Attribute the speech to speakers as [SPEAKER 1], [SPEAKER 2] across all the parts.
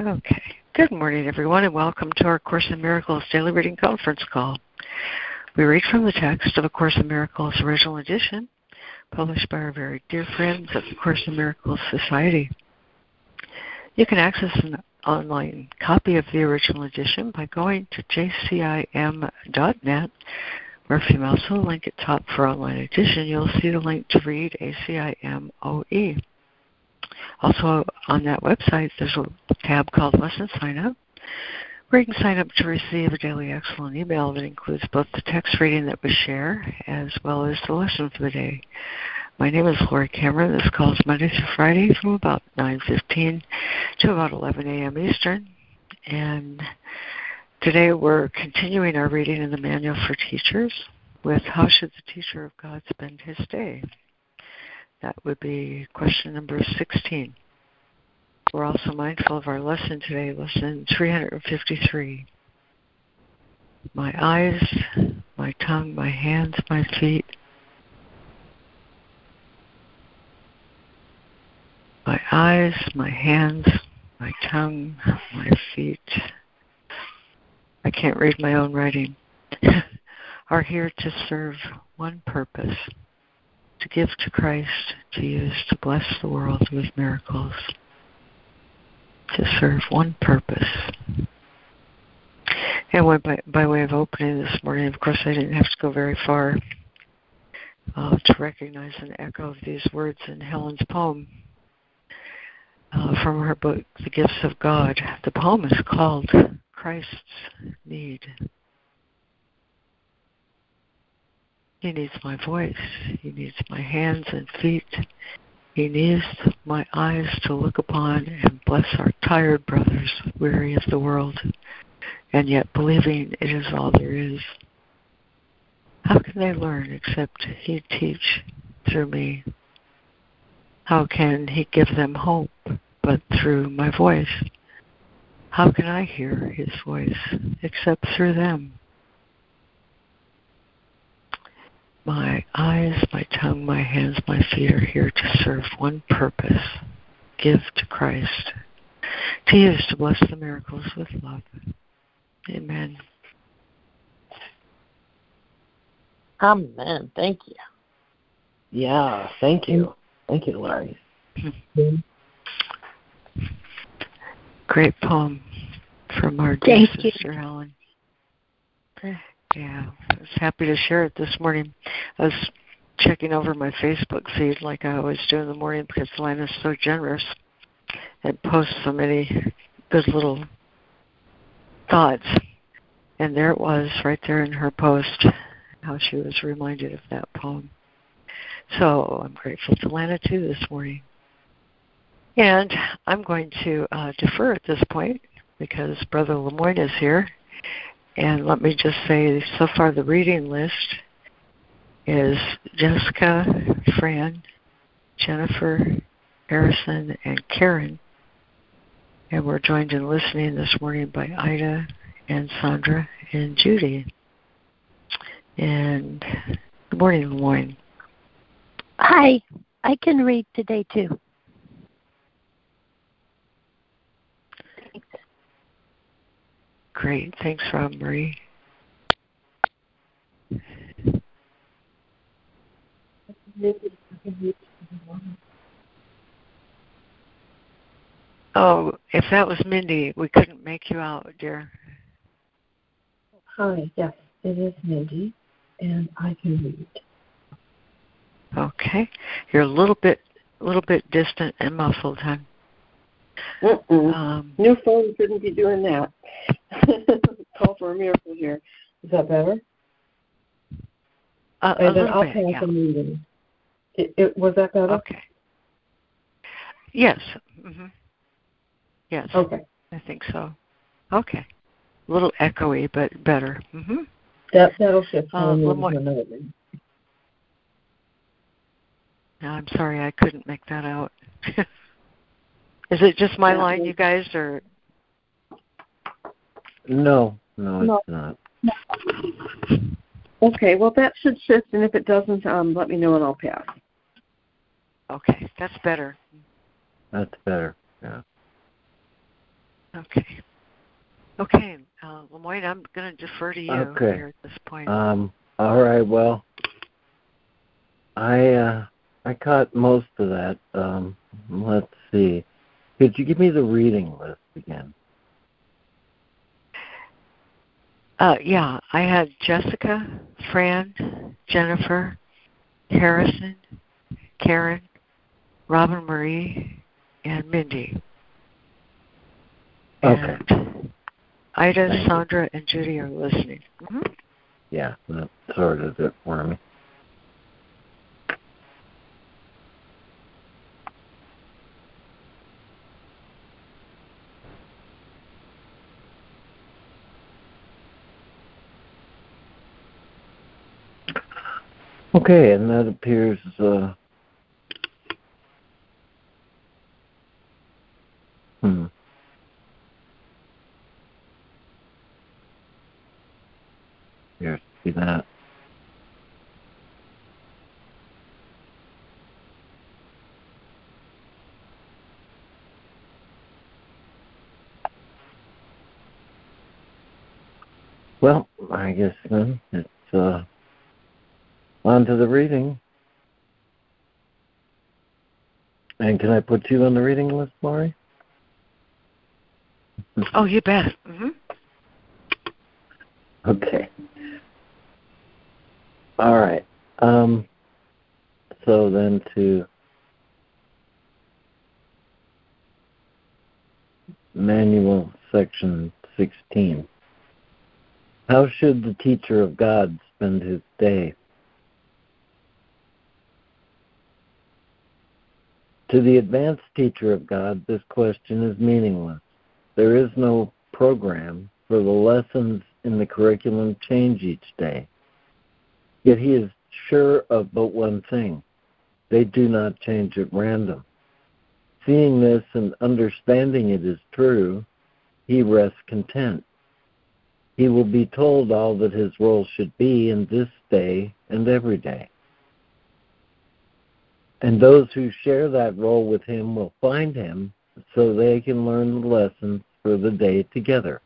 [SPEAKER 1] Okay. Good morning, everyone, and welcome to our Course in Miracles Daily Reading Conference Call. We read from the text of A Course in Miracles Original Edition, published by our very dear friends at the Course in Miracles Society. You can access an online copy of the original edition by going to jcim.net, or if you mouse the link at top for online edition, you'll see the link to read ACIMOE. Also, on that website, there's a tab called Lesson Sign Up, where you can sign up to receive a daily excellent email that includes both the text reading that we share as well as the lesson for the day. My name is Laurie Cameron. This call is Monday through Friday from about 9.15 to about 11 a.m. Eastern. And today we're continuing our reading in the Manual for Teachers with How Should the Teacher of God Spend His Day? That would be question number 16. We're also mindful of our lesson today, lesson 353. My eyes, my tongue, my hands, my feet. My eyes, my hands, my tongue, my feet. I can't read my own writing. are here to serve one purpose to give to Christ, to use to bless the world with miracles, to serve one purpose. And by, by way of opening this morning, of course, I didn't have to go very far uh, to recognize an echo of these words in Helen's poem uh, from her book, The Gifts of God. The poem is called Christ's Need. He needs my voice. He needs my hands and feet. He needs my eyes to look upon and bless our tired brothers, weary of the world, and yet believing it is all there is. How can they learn except He teach through me? How can He give them hope but through my voice? How can I hear His voice except through them? My eyes, my tongue, my hands, my feet are here to serve one purpose give to Christ, to use to bless the miracles with love. Amen.
[SPEAKER 2] Amen. Thank you.
[SPEAKER 3] Yeah, thank you. Thank you, Larry. Mm-hmm.
[SPEAKER 1] Great poem from our dear
[SPEAKER 2] Thank
[SPEAKER 1] sister
[SPEAKER 2] you.
[SPEAKER 1] Helen. Yeah, I was happy to share it this morning. I was checking over my Facebook feed like I always do in the morning because Lana is so generous and posts so many good little thoughts. And there it was right there in her post, how she was reminded of that poem. So I'm grateful to Lana too this morning. And I'm going to uh, defer at this point because Brother Lemoyne is here and let me just say, so far the reading list is Jessica, Fran, Jennifer, Harrison, and Karen. And we're joined in listening this morning by Ida and Sandra and Judy. And good morning, Lemoyne.
[SPEAKER 2] Hi. I can read today too.
[SPEAKER 1] Great. Thanks, Robin Marie. Oh, if that was Mindy, we couldn't make you out, dear.
[SPEAKER 4] Hi, yes, it is Mindy, and I can read.
[SPEAKER 1] Okay, you're a little bit, a little bit distant and muffled, huh? Um,
[SPEAKER 4] New phone shouldn't be doing that. Call for a miracle here. Is that better?
[SPEAKER 1] a, a
[SPEAKER 4] and then I'll
[SPEAKER 1] bit,
[SPEAKER 4] pass
[SPEAKER 1] yeah.
[SPEAKER 4] the meeting. It, it, was that better?
[SPEAKER 1] Okay. Yes. hmm Yes.
[SPEAKER 4] Okay.
[SPEAKER 1] I think so. Okay. A little echoey, but better. hmm
[SPEAKER 4] That that'll shift
[SPEAKER 1] Uh,
[SPEAKER 4] when we
[SPEAKER 1] Lemoyne.
[SPEAKER 4] do another one.
[SPEAKER 1] I'm sorry, I couldn't make that out. Is it just my line, you guys, or
[SPEAKER 3] No, no,
[SPEAKER 4] No.
[SPEAKER 3] it's not.
[SPEAKER 4] Okay, well that should shift, and if it doesn't, um, let me know and I'll pass.
[SPEAKER 1] okay? That's better.
[SPEAKER 3] That's better. Yeah.
[SPEAKER 1] Okay. Okay, uh, Lemoyne, I'm going to defer to you
[SPEAKER 3] Okay.
[SPEAKER 1] here at this point.
[SPEAKER 3] Um, all right. Well, I uh, I caught most of that. Um, let's see. Could you give me the reading list again?
[SPEAKER 1] Uh, yeah, I had Jessica, Fran, Jennifer, Harrison, Karen, Robin Marie, and Mindy.
[SPEAKER 3] Okay.
[SPEAKER 1] And Ida. Sandra, and Judy are listening. hmm
[SPEAKER 3] Yeah, that sorted it for me. Okay, and that appears uh hmm. Here, see that. Well, I guess then it's uh on to the reading. And can I put you on the reading list, Laurie?
[SPEAKER 1] Oh, you bet. hmm
[SPEAKER 3] Okay. All right. Um, so then to manual section 16. How should the teacher of God spend his day? To the advanced teacher of God, this question is meaningless. There is no program for the lessons in the curriculum change each day. Yet he is sure of but one thing they do not change at random. Seeing this and understanding it is true, he rests content. He will be told all that his role should be in this day and every day. And those who share that role with him will find him so they can learn the lessons for the day together.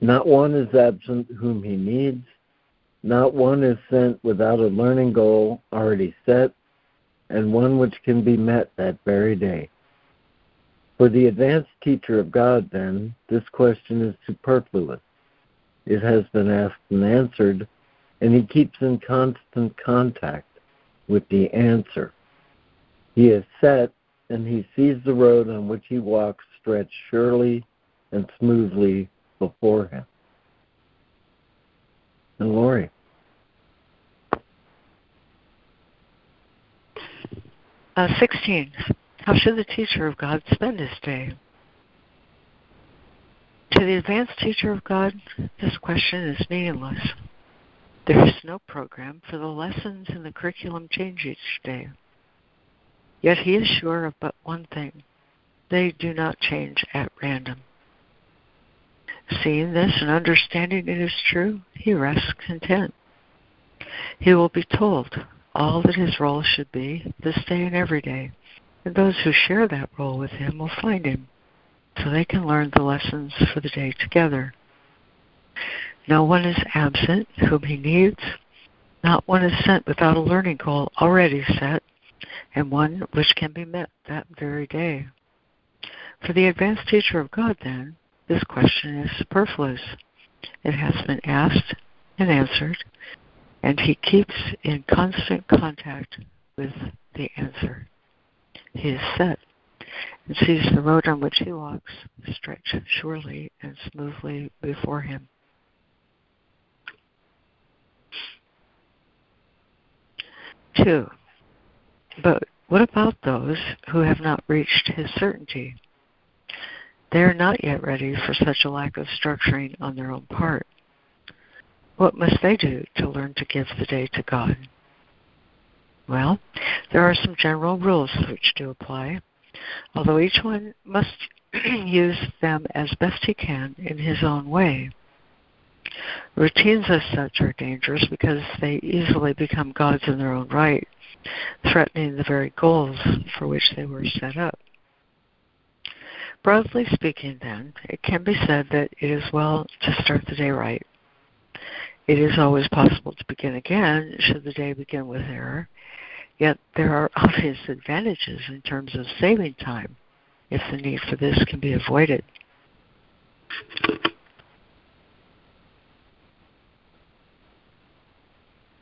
[SPEAKER 3] Not one is absent whom he needs. Not one is sent without a learning goal already set and one which can be met that very day. For the advanced teacher of God, then, this question is superfluous. It has been asked and answered, and he keeps in constant contact with the answer. He is set, and he sees the road on which he walks stretch surely and smoothly before him. And Laurie.
[SPEAKER 1] Uh, 16. How should the teacher of God spend his day? To the advanced teacher of God, this question is meaningless. There is no program for the lessons in the curriculum change each day. Yet he is sure of but one thing they do not change at random. Seeing this and understanding it is true, he rests content. He will be told all that his role should be this day and every day, and those who share that role with him will find him so they can learn the lessons for the day together. No one is absent whom he needs. Not one is sent without a learning goal already set, and one which can be met that very day. For the advanced teacher of God, then, this question is superfluous. It has been asked and answered, and he keeps in constant contact with the answer. He is set and sees the road on which he walks stretch surely and smoothly before him. Two, but what about those who have not reached his certainty? They are not yet ready for such a lack of structuring on their own part. What must they do to learn to give the day to God? Well, there are some general rules which do apply, although each one must use them as best he can in his own way. Routines as such are dangerous because they easily become gods in their own right, threatening the very goals for which they were set up. Broadly speaking, then, it can be said that it is well to start the day right. It is always possible to begin again should the day begin with error, yet there are obvious advantages in terms of saving time if the need for this can be avoided.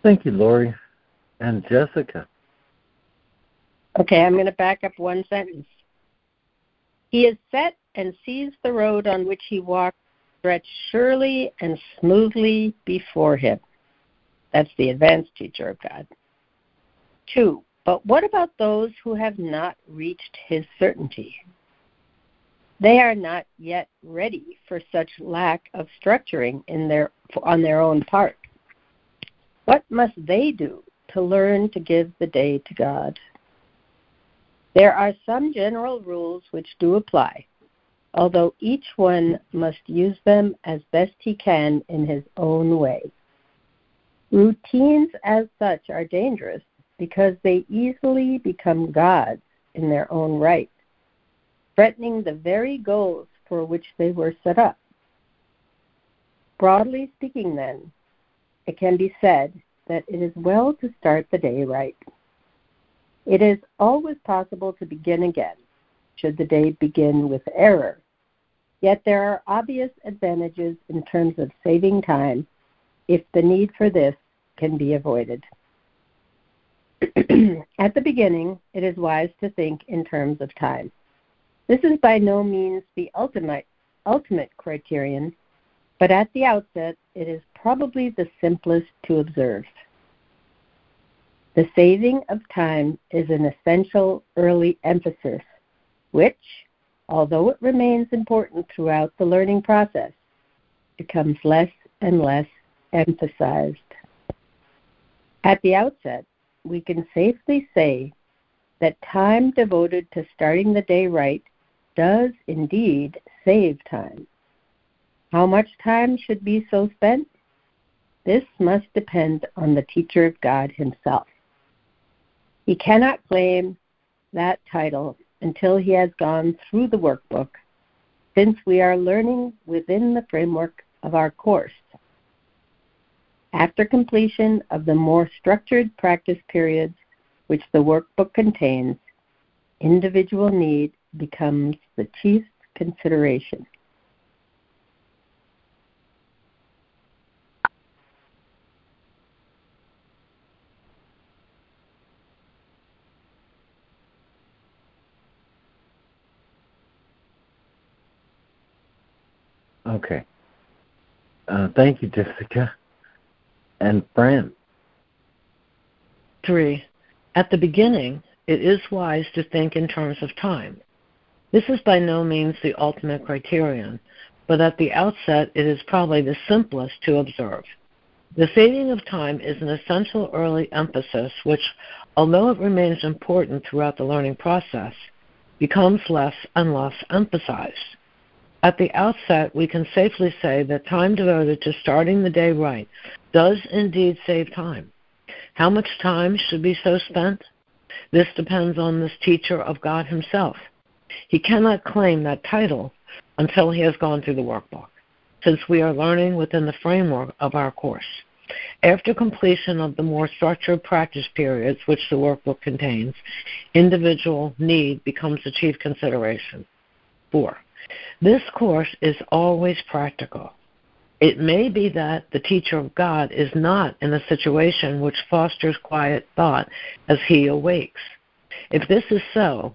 [SPEAKER 3] Thank you, Laurie. And Jessica.
[SPEAKER 5] Okay, I'm going to back up one sentence. He is set and sees the road on which he walks stretch surely and smoothly before him. That's the advanced teacher of God. Two, but what about those who have not reached his certainty? They are not yet ready for such lack of structuring in their, on their own part. What must they do to learn to give the day to God? There are some general rules which do apply, although each one must use them as best he can in his own way. Routines as such are dangerous because they easily become gods in their own right, threatening the very goals for which they were set up. Broadly speaking, then, it can be said that it is well to start the day right. It is always possible to begin again, should the day begin with error. Yet there are obvious advantages in terms of saving time if the need for this can be avoided. At the beginning, it is wise to think in terms of time. This is by no means the ultimate, ultimate criterion, but at the outset, it is probably the simplest to observe. The saving of time is an essential early emphasis, which, although it remains important throughout the learning process, becomes less and less emphasized. At the outset, we can safely say that time devoted to starting the day right does indeed save time. How much time should be so spent? This must depend on the teacher of God himself. He cannot claim that title until he has gone through the workbook, since we are learning within the framework of our course. After completion of the more structured practice periods which the workbook contains, individual need becomes the chief consideration.
[SPEAKER 3] Okay. Uh, thank you, Jessica. And Fran.
[SPEAKER 6] Three. At the beginning, it is wise to think in terms of time. This is by no means the ultimate criterion, but at the outset, it is probably the simplest to observe. The saving of time is an essential early emphasis which, although it remains important throughout the learning process, becomes less and less emphasized. At the outset, we can safely say that time devoted to starting the day right does indeed save time. How much time should be so spent? This depends on this teacher of God himself. He cannot claim that title until he has gone through the workbook, since we are learning within the framework of our course. After completion of the more structured practice periods which the workbook contains, individual need becomes the chief consideration. Four, this course is always practical. It may be that the teacher of God is not in a situation which fosters quiet thought as he awakes. If this is so,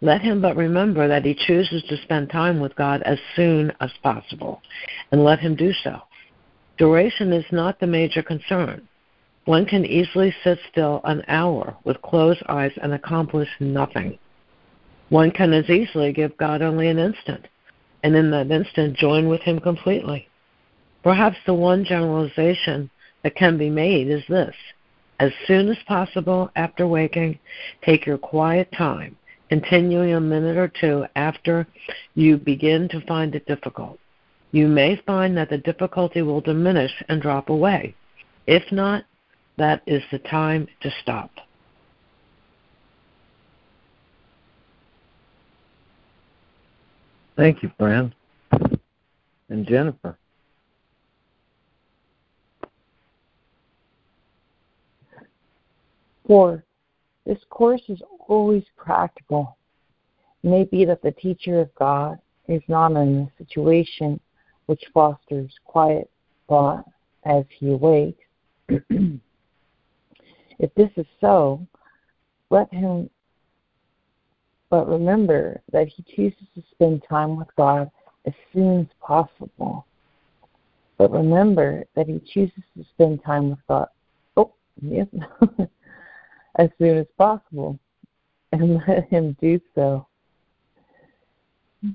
[SPEAKER 6] let him but remember that he chooses to spend time with God as soon as possible, and let him do so. Duration is not the major concern. One can easily sit still an hour with closed eyes and accomplish nothing. One can as easily give God only an instant and in that instant join with him completely. Perhaps the one generalization that can be made is this as soon as possible after waking, take your quiet time, continuing a minute or two after you begin to find it difficult. You may find that the difficulty will diminish and drop away. If not, that is the time to stop.
[SPEAKER 3] Thank you, Fran. And Jennifer.
[SPEAKER 7] Four, this course is always practical. It may be that the teacher of God is not in a situation which fosters quiet thought as he awakes. if this is so, let him but remember that he chooses to spend time with God as soon as possible. But remember that he chooses to spend time with God. Oh, yes. as soon as possible and let him do so.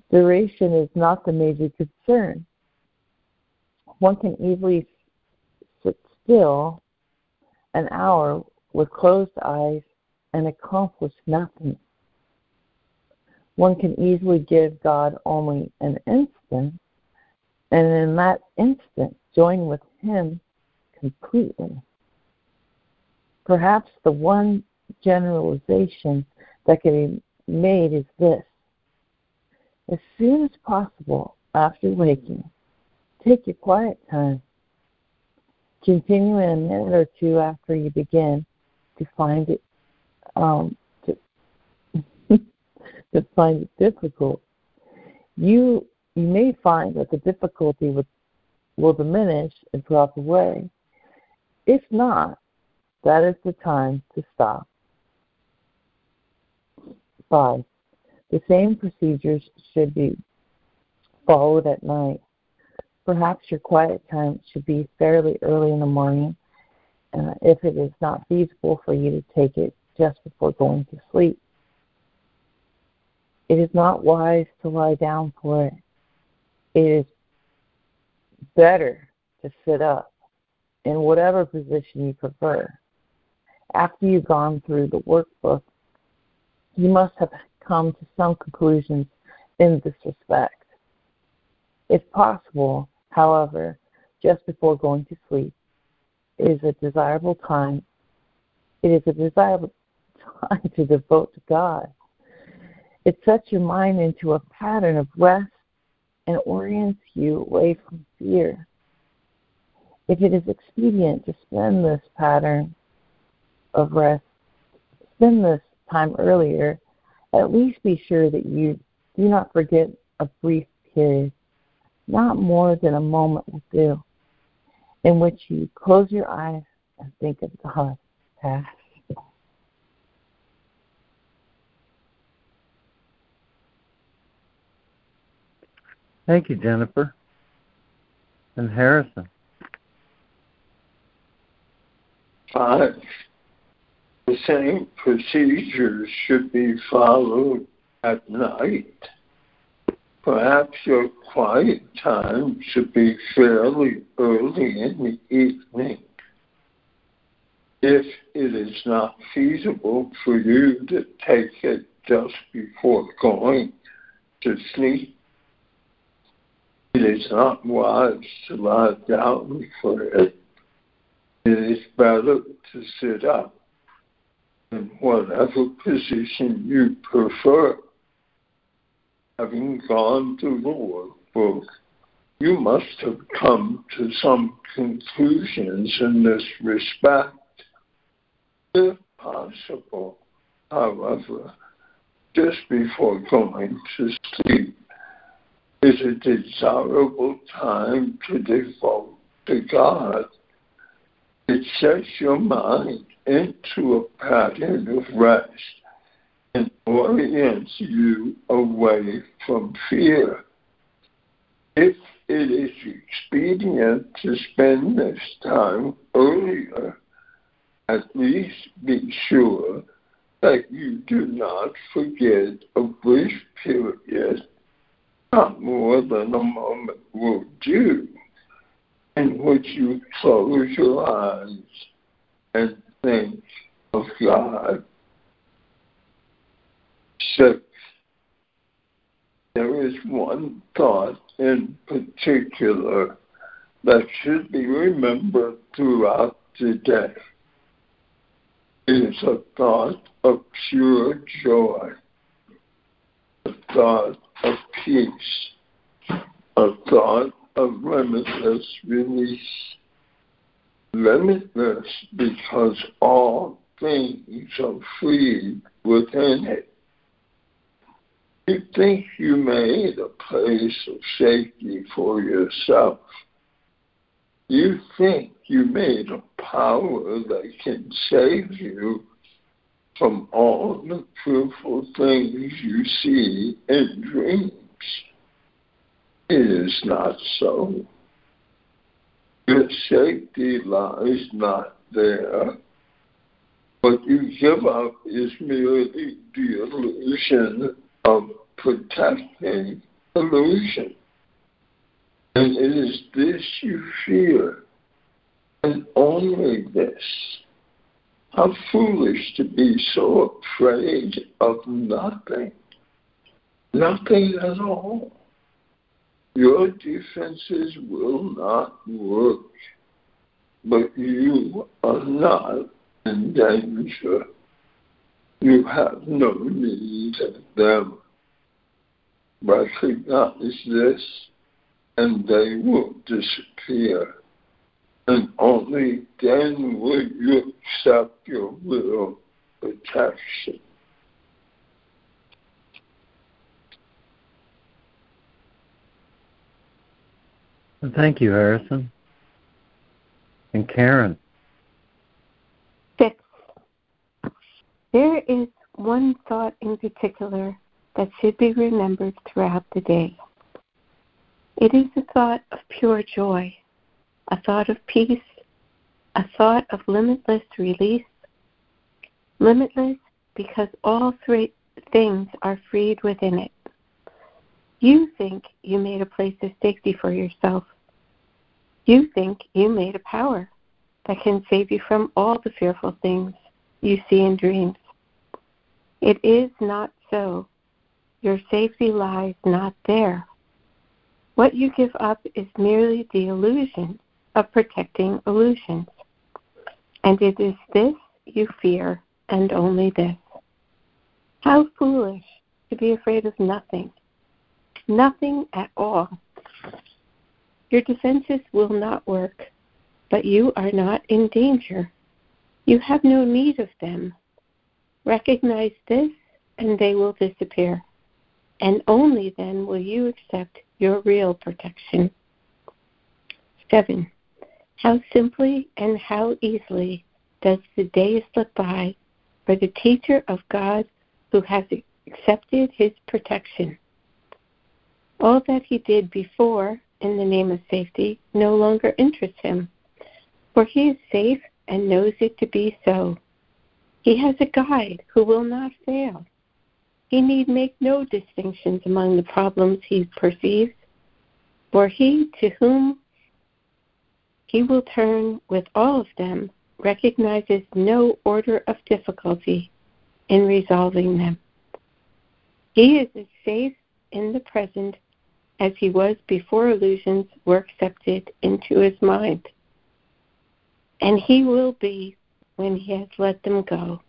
[SPEAKER 7] Duration is not the major concern. One can easily sit still an hour with closed eyes and accomplish nothing. One can easily give God only an instant, and in that instant join with Him completely. Perhaps the one generalization that can be made is this. As soon as possible after waking, take your quiet time. Continue in a minute or two after you begin to find it um, to find it difficult. You you may find that the difficulty will, will diminish and drop away. If not, that is the time to stop. 5. The same procedures should be followed at night. Perhaps your quiet time should be fairly early in the morning uh, if it is not feasible for you to take it just before going to sleep. It is not wise to lie down for it. It is better to sit up in whatever position you prefer after you've gone through the workbook, you must have come to some conclusions in this respect. If possible, however, just before going to sleep, is a desirable time. It is a desirable time to devote to God. It sets your mind into a pattern of rest and orients you away from fear. If it is expedient to spend this pattern of rest, spend this time earlier, at least be sure that you do not forget a brief period, not more than a moment will do, in which you close your eyes and think of God's past.
[SPEAKER 3] Thank you, Jennifer. And Harrison.
[SPEAKER 8] Five the same procedures should be followed at night. Perhaps your quiet time should be fairly early in the evening. If it is not feasible for you to take it just before going to sleep, it is not wise to lie down for it. It is better to sit up in whatever position you prefer. Having gone through the workbook, you must have come to some conclusions in this respect. If possible, however, just before going to sleep is a desirable time to devote to God. It sets your mind into a pattern of rest and orients you away from fear. If it is expedient to spend this time earlier, at least be sure that you do not forget a brief period, not more than a moment will do, in which you close your eyes and think of God. Six, there is one thought in particular that should be remembered throughout the day. It is a thought of pure joy, thought of peace, a thought of limitless release. Limitless because all things are free within it. You think you made a place of safety for yourself. You think you made a power that can save you from all the fearful things you see in dreams. It is not so. Your safety lies not there. What you give up is merely the illusion of protecting illusion. And it is this you fear, and only this. How foolish to be so afraid of nothing. Nothing at all. Your defenses will not work, but you are not in danger. You have no need of them. Recognize this, and they will disappear. And only then will you accept your real protection.
[SPEAKER 3] Thank you, Harrison. And Karen.
[SPEAKER 9] Six. There is one thought in particular that should be remembered throughout the day. It is a thought of pure joy, a thought of peace, a thought of limitless release. Limitless because all three things are freed within it. You think you made a place of safety for yourself. You think you made a power that can save you from all the fearful things you see in dreams. It is not so. Your safety lies not there. What you give up is merely the illusion of protecting illusions. And it is this you fear, and only this. How foolish to be afraid of nothing Nothing at all. Your defenses will not work, but you are not in danger. You have no need of them. Recognize this, and they will disappear. And only then will you accept your real protection. 7. How simply and how easily does the day slip by for the teacher of God who has accepted his protection. All that he did before in the name of safety no longer interests him, for he is safe and knows it to be so. He has a guide who will not fail. He need make no distinctions among the problems he perceives, for he to whom he will turn with all of them recognizes no order of difficulty in resolving them. He is as safe in the present as he was before illusions were accepted into his mind. And he will be when he has let them go.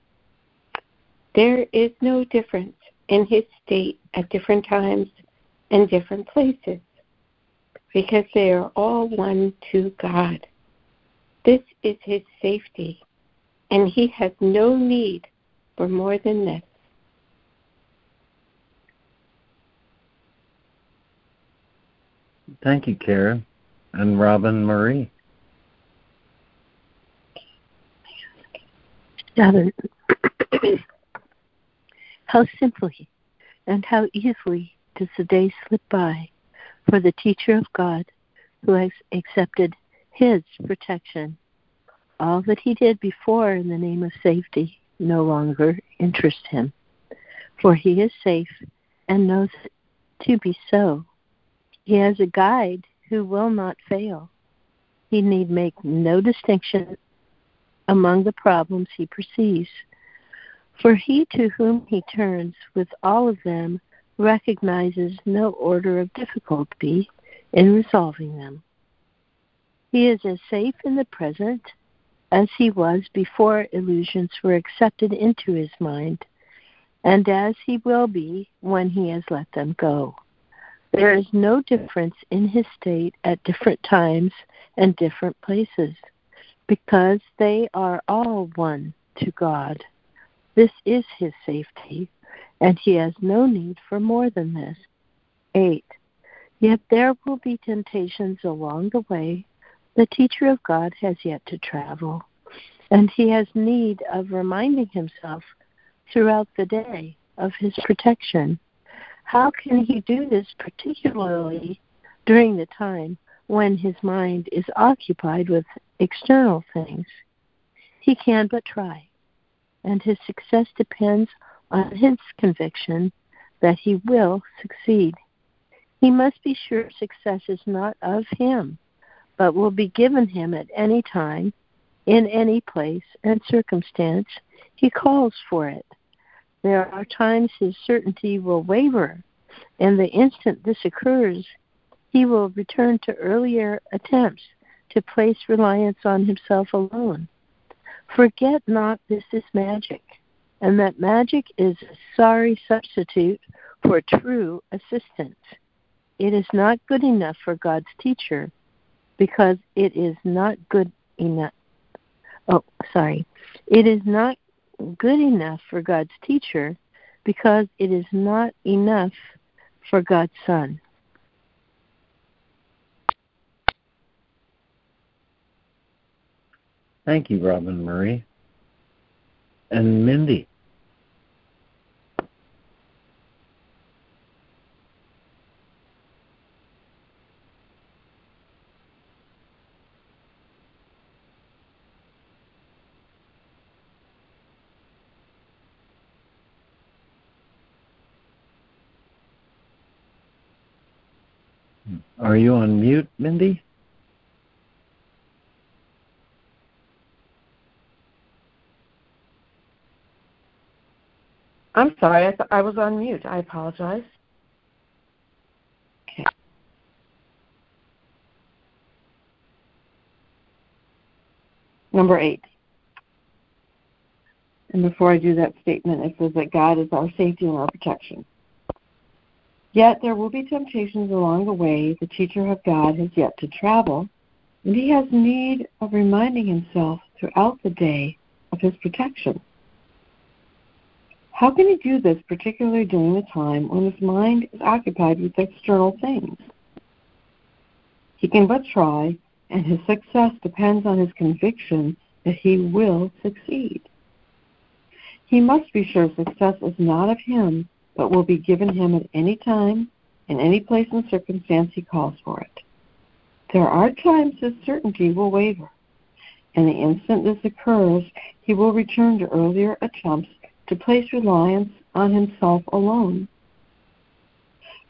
[SPEAKER 9] There is no difference in his state at different times and different places because they are all one to God. This is his safety, and he has no need for more than this.
[SPEAKER 3] Thank you, Karen. And Robin Marie.
[SPEAKER 9] Seven. how simply and how easily does the day slip by for the teacher of God who has accepted his protection. All that he did before in the name of safety no longer interests him, for he is safe and knows to be so he has a guide who will not fail. He need make no distinction among the problems he perceives. For he to whom he turns with all of them recognizes no order of difficulty in resolving them. He is as safe in the present as he was before illusions were accepted into his mind, and as he will be when he has let them go
[SPEAKER 2] There is no difference in his state at different times and different places, because they are all one to God. This is his safety, and he has no need for more than this. 8. Yet there will be temptations along the way. The teacher of God has yet to travel, and he has need of reminding himself throughout the day of his protection. How can he do this particularly during the time when his mind is occupied with external things? He can but try, and his success depends on his conviction that he will succeed. He must be sure success is not of him, but will be given him at any time, in any place and circumstance he calls for it. There are times his certainty will waver, and the instant this occurs, he will return to earlier attempts to place reliance on himself alone. Forget not this is magic, and that magic is a sorry substitute for true assistance. It is not good enough for God's teacher because it is not good enough. Oh, sorry. It is not good enough for God's teacher because it is not enough for God's son.
[SPEAKER 3] Thank you, Robin Marie. And Mindy. Are you on mute, Mindy?
[SPEAKER 4] I'm sorry, I, th- I was on mute. I apologize. Okay. Number eight. And before I do that statement, it says that God is our safety and our protection. Yet there will be temptations along the way. The teacher of God has yet to travel, and he has need of reminding himself throughout the day of his protection. How can he do this, particularly during the time when his mind is occupied with external things? He can but try, and his success depends on his conviction that he will succeed. He must be sure success is not of him, but will be given him at any time, in any place and circumstance he calls for it. There are times his certainty will waver, and the instant this occurs, he will return to earlier attempts to place reliance on himself alone.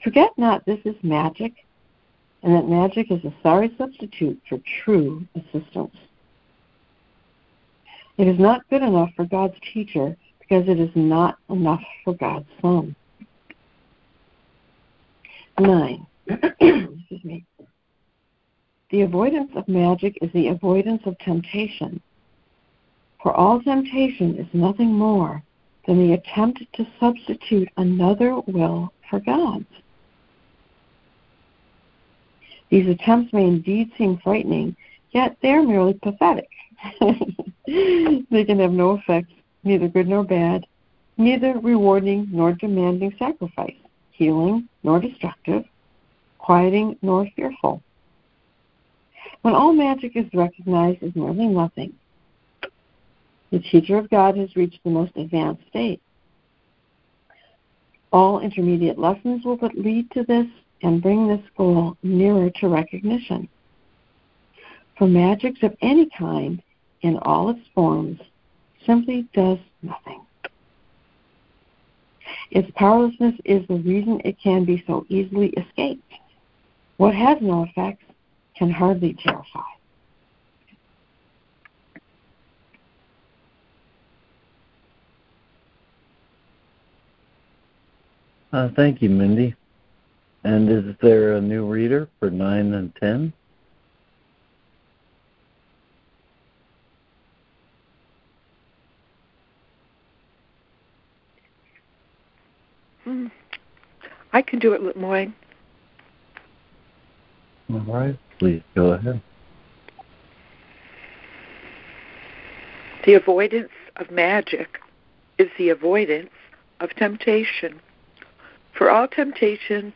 [SPEAKER 4] Forget not this is magic, and that magic is a sorry substitute for true assistance. It is not good enough for God's teacher because it is not enough for God's son. Nine. Excuse me. The avoidance of magic is the avoidance of temptation. For all temptation is nothing more than the attempt to substitute another will for God's. These attempts may indeed seem frightening, yet they are merely pathetic. they can have no effect, neither good nor bad, neither rewarding nor demanding sacrifice, healing nor destructive, quieting nor fearful. When all magic is recognized as merely nothing, the teacher of God has reached the most advanced state. All intermediate lessons will but lead to this and bring this goal nearer to recognition. For magics of any kind, in all its forms, simply does nothing. Its powerlessness is the reason it can be so easily escaped. What has no effects can hardly terrify.
[SPEAKER 3] Uh, thank you, Mindy. And is there a new reader for 9 and 10?
[SPEAKER 1] Hmm. I can do it, Lloyd.
[SPEAKER 3] All right, please go ahead.
[SPEAKER 10] The avoidance of magic is the avoidance of temptation. For all temptation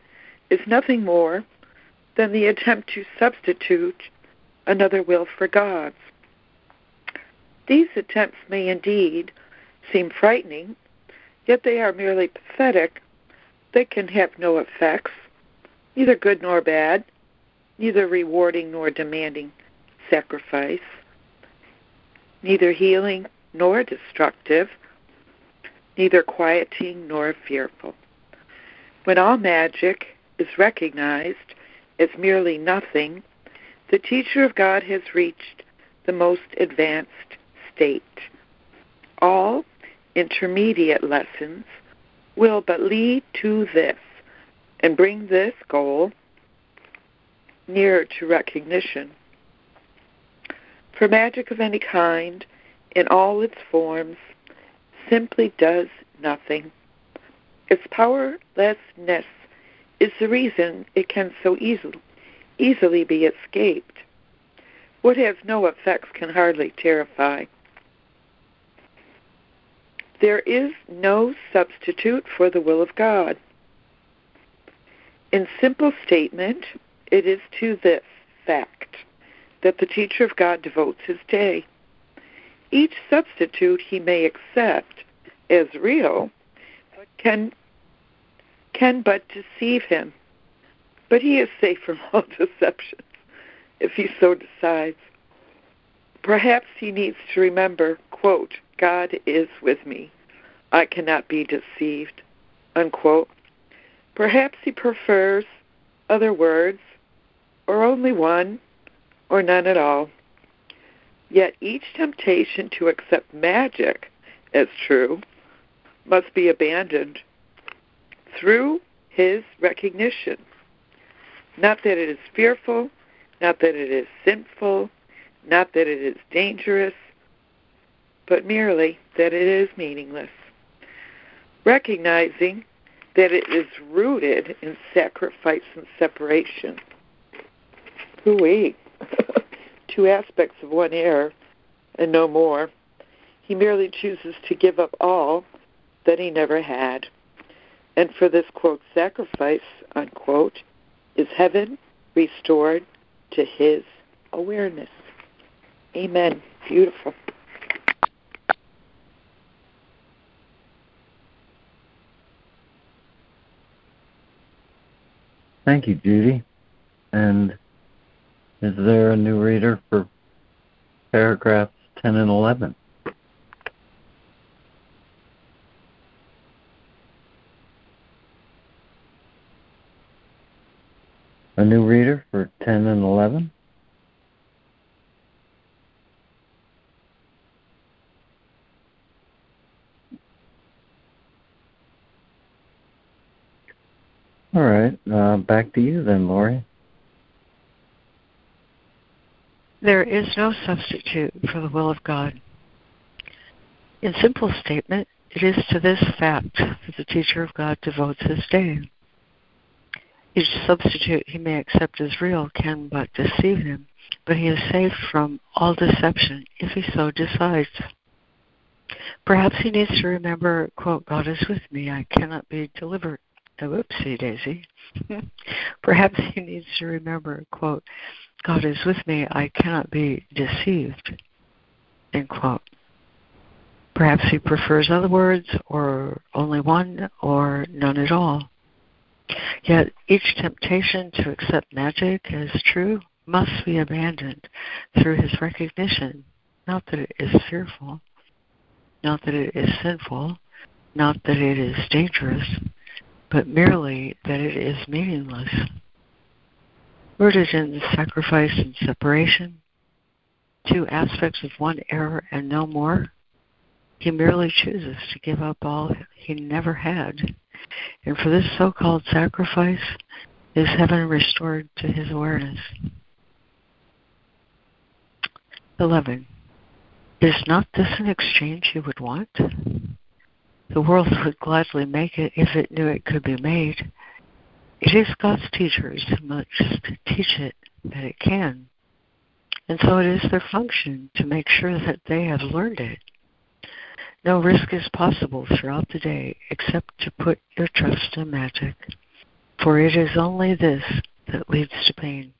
[SPEAKER 10] is nothing more than the attempt to substitute another will for God's. These attempts may indeed seem frightening, yet they are merely pathetic. They can have no effects, neither good nor bad, neither rewarding nor demanding sacrifice, neither healing nor destructive, neither quieting nor fearful. When all magic is recognized as merely nothing, the teacher of God has reached the most advanced state. All intermediate lessons will but lead to this and bring this goal nearer to recognition. For magic of any kind, in all its forms, simply does nothing. Its powerlessness is the reason it can so easily, easily be escaped. What has no effects can hardly terrify. There is no substitute for the will of God. In simple statement, it is to this fact that the teacher of God devotes his day. Each substitute he may accept as real can can but deceive him. But he is safe from all deceptions if he so decides. Perhaps he needs to remember, quote, God is with me. I cannot be deceived, unquote. Perhaps he prefers other words, or only one, or none at all. Yet each temptation to accept magic as true must be abandoned through his recognition. Not that it is fearful, not that it is sinful, not that it is dangerous, but merely that it is meaningless. Recognizing that it is rooted in sacrifice and separation. Hooey. Two aspects of one error and no more. He merely chooses to give up all that he never had. And for this, quote, sacrifice, unquote, is heaven restored to his awareness. Amen. Beautiful.
[SPEAKER 3] Thank you, Judy. And is there a new reader for paragraphs 10 and 11? A new reader for 10 and 11? All right, uh, back to you then, Laurie.
[SPEAKER 1] There is no substitute for the will of God. In simple statement, it is to this fact that the teacher of God devotes his day. Each substitute he may accept as real can but deceive him, but he is safe from all deception if he so decides. Perhaps he needs to remember, quote, God is with me, I cannot be delivered. Oh, Whoopsie daisy. Perhaps he needs to remember, quote, God is with me, I cannot be deceived. End quote. Perhaps he prefers other words, or only one, or none at all. Yet each temptation to accept magic as true must be abandoned through his recognition, not that it is fearful, not that it is sinful, not that it is dangerous, but merely that it is meaningless. Rooted in sacrifice and separation, two aspects of one error and no more, he merely chooses to give up all he never had and for this so called sacrifice is heaven restored to his awareness. 11. Is not this an exchange you would want? The world would gladly make it if it knew it could be made. It is God's teachers who must teach it that it can. And so it is their function to make sure that they have learned it. No risk is possible throughout the day except to put your trust in magic, for it is only this that leads to pain.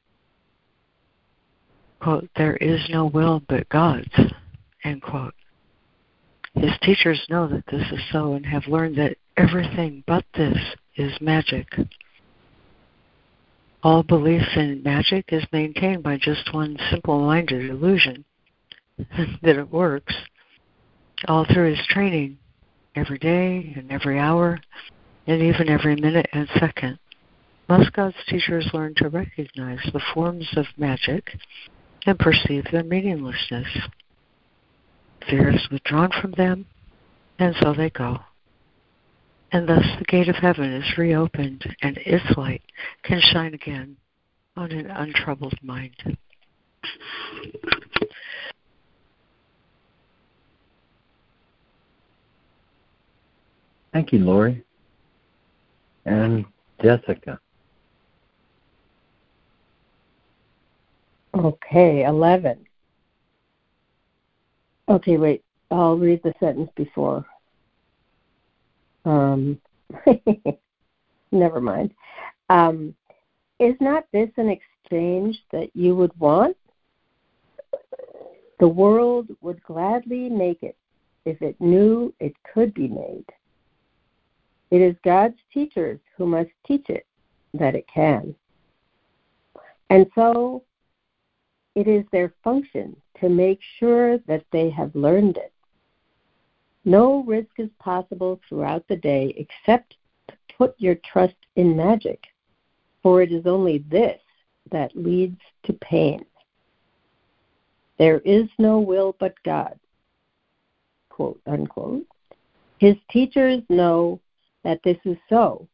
[SPEAKER 1] Quote, there is no will but God's, end quote. His teachers know that this is so and have learned that everything but this is magic. All belief in magic is maintained by just one simple minded illusion that it works. All through his training, every day and every hour, and even every minute and second. Most God's teachers learn to recognize the forms of magic and perceive their meaninglessness. Fear is withdrawn from them, and so they go. And thus the gate of heaven is reopened, and its light can shine again on an untroubled mind.
[SPEAKER 3] Thank you, Laurie. And Jessica.
[SPEAKER 5] Okay, 11. Okay, wait. I'll read the sentence before. Um, never mind. Um, is not this an exchange that you would want? The world would gladly make it if it knew it could be made. It is God's teachers who must teach it that it can. And so it is their function to make sure that they have learned it. No risk is possible throughout the day except to put your trust in magic, for it is only this that leads to pain. There is no will but God. Quote unquote. His teachers know that this is so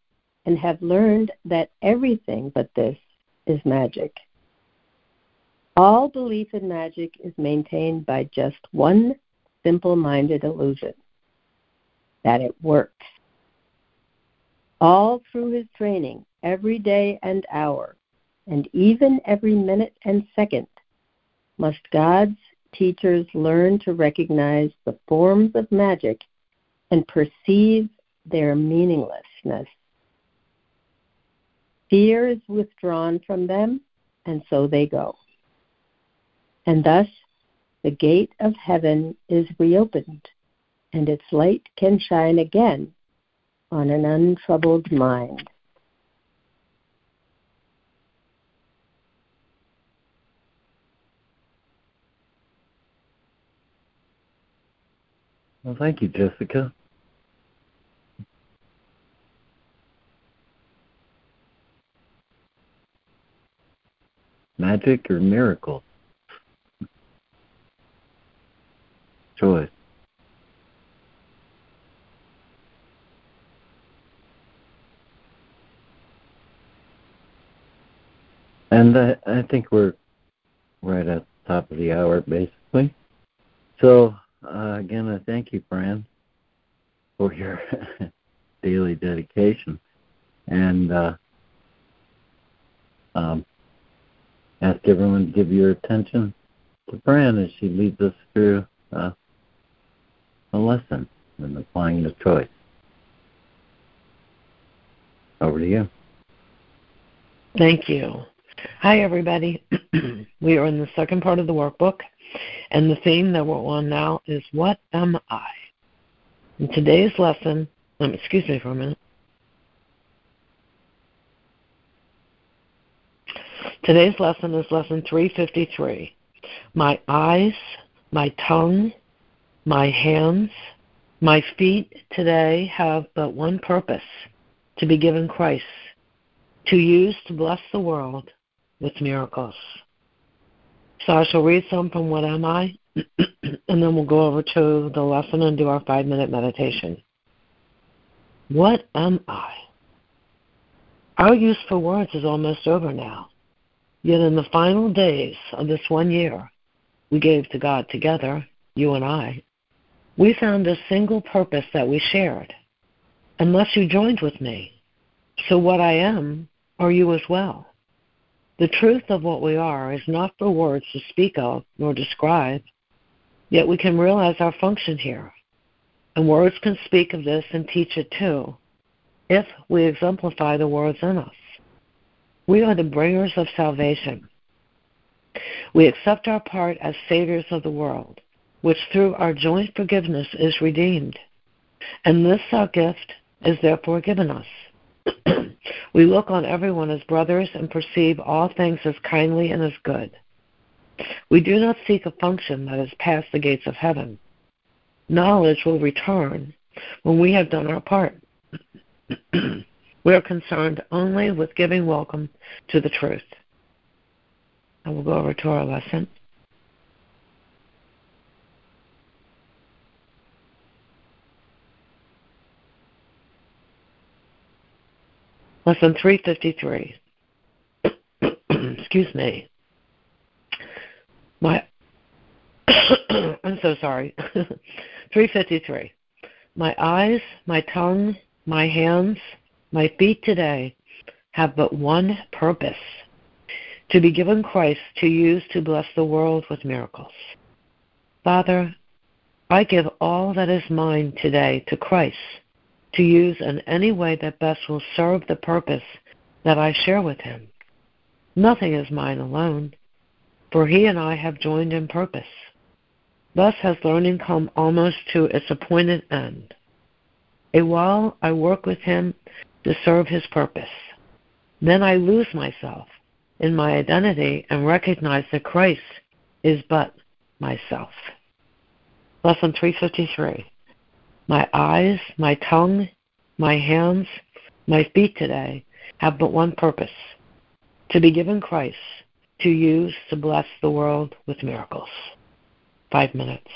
[SPEAKER 5] and have learned that everything but this is magic. All belief in magic is maintained by just one simple minded illusion that it works. All through his training, every day and hour, and even every minute and second, must God's teachers learn to recognize the forms of magic and perceive their meaninglessness. Fear is withdrawn from them, and so they go and thus the gate of heaven is reopened, and its light can shine again on an untroubled mind.
[SPEAKER 3] Well, thank you, Jessica. Magic or miracle? choice. And I, I think we're right at the top of the hour, basically. So, uh, again, I thank you, Fran, for your daily dedication. And uh, um, ask everyone to give your attention to Fran as she leads us through uh, a lesson in applying the choice. Over to you.
[SPEAKER 6] Thank you. Hi, everybody. we are in the second part of the workbook, and the theme that we're on now is What Am I? In today's lesson, um, excuse me for a minute. Today's lesson is lesson 353 My eyes, my tongue, my hands, my feet today have but one purpose to be given Christ, to use to bless the world with miracles. So I shall read some from What Am I? and then we'll go over to the lesson and do our five minute meditation. What am I? Our use for words is almost over now. Yet in the final days of this one year we gave to God together, you and I, we found a single purpose that we shared, unless you joined with me. So what I am are you as well. The truth of what we are is not for words to speak of nor describe, yet we can realize our function here. And words can speak of this and teach it too, if we exemplify the words in us. We are the bringers of salvation. We accept our part as saviors of the world, which through our joint forgiveness is redeemed. And this our gift is therefore given us. we look on everyone as brothers and perceive all things as kindly and as good. We do not seek a function that is past the gates of heaven. Knowledge will return when we have done our part. we are concerned only with giving welcome to the truth. And we'll go over to our lesson. Lesson 353. Excuse me. My I'm so sorry. 353. My eyes, my tongue, my hands, my feet today have but one purpose to be given Christ to use to bless the world with miracles. Father, I give all that is mine today to Christ to use in any way that best will serve the purpose that I share with him. Nothing is mine alone, for he and I have joined in purpose. Thus has learning come almost to its appointed end. A while I work with him to serve his purpose. Then I lose myself in my identity and recognize that Christ is but myself. Lesson 353. My eyes, my tongue, my hands, my feet today have but one purpose to be given Christ to use to bless the world with miracles. Five minutes.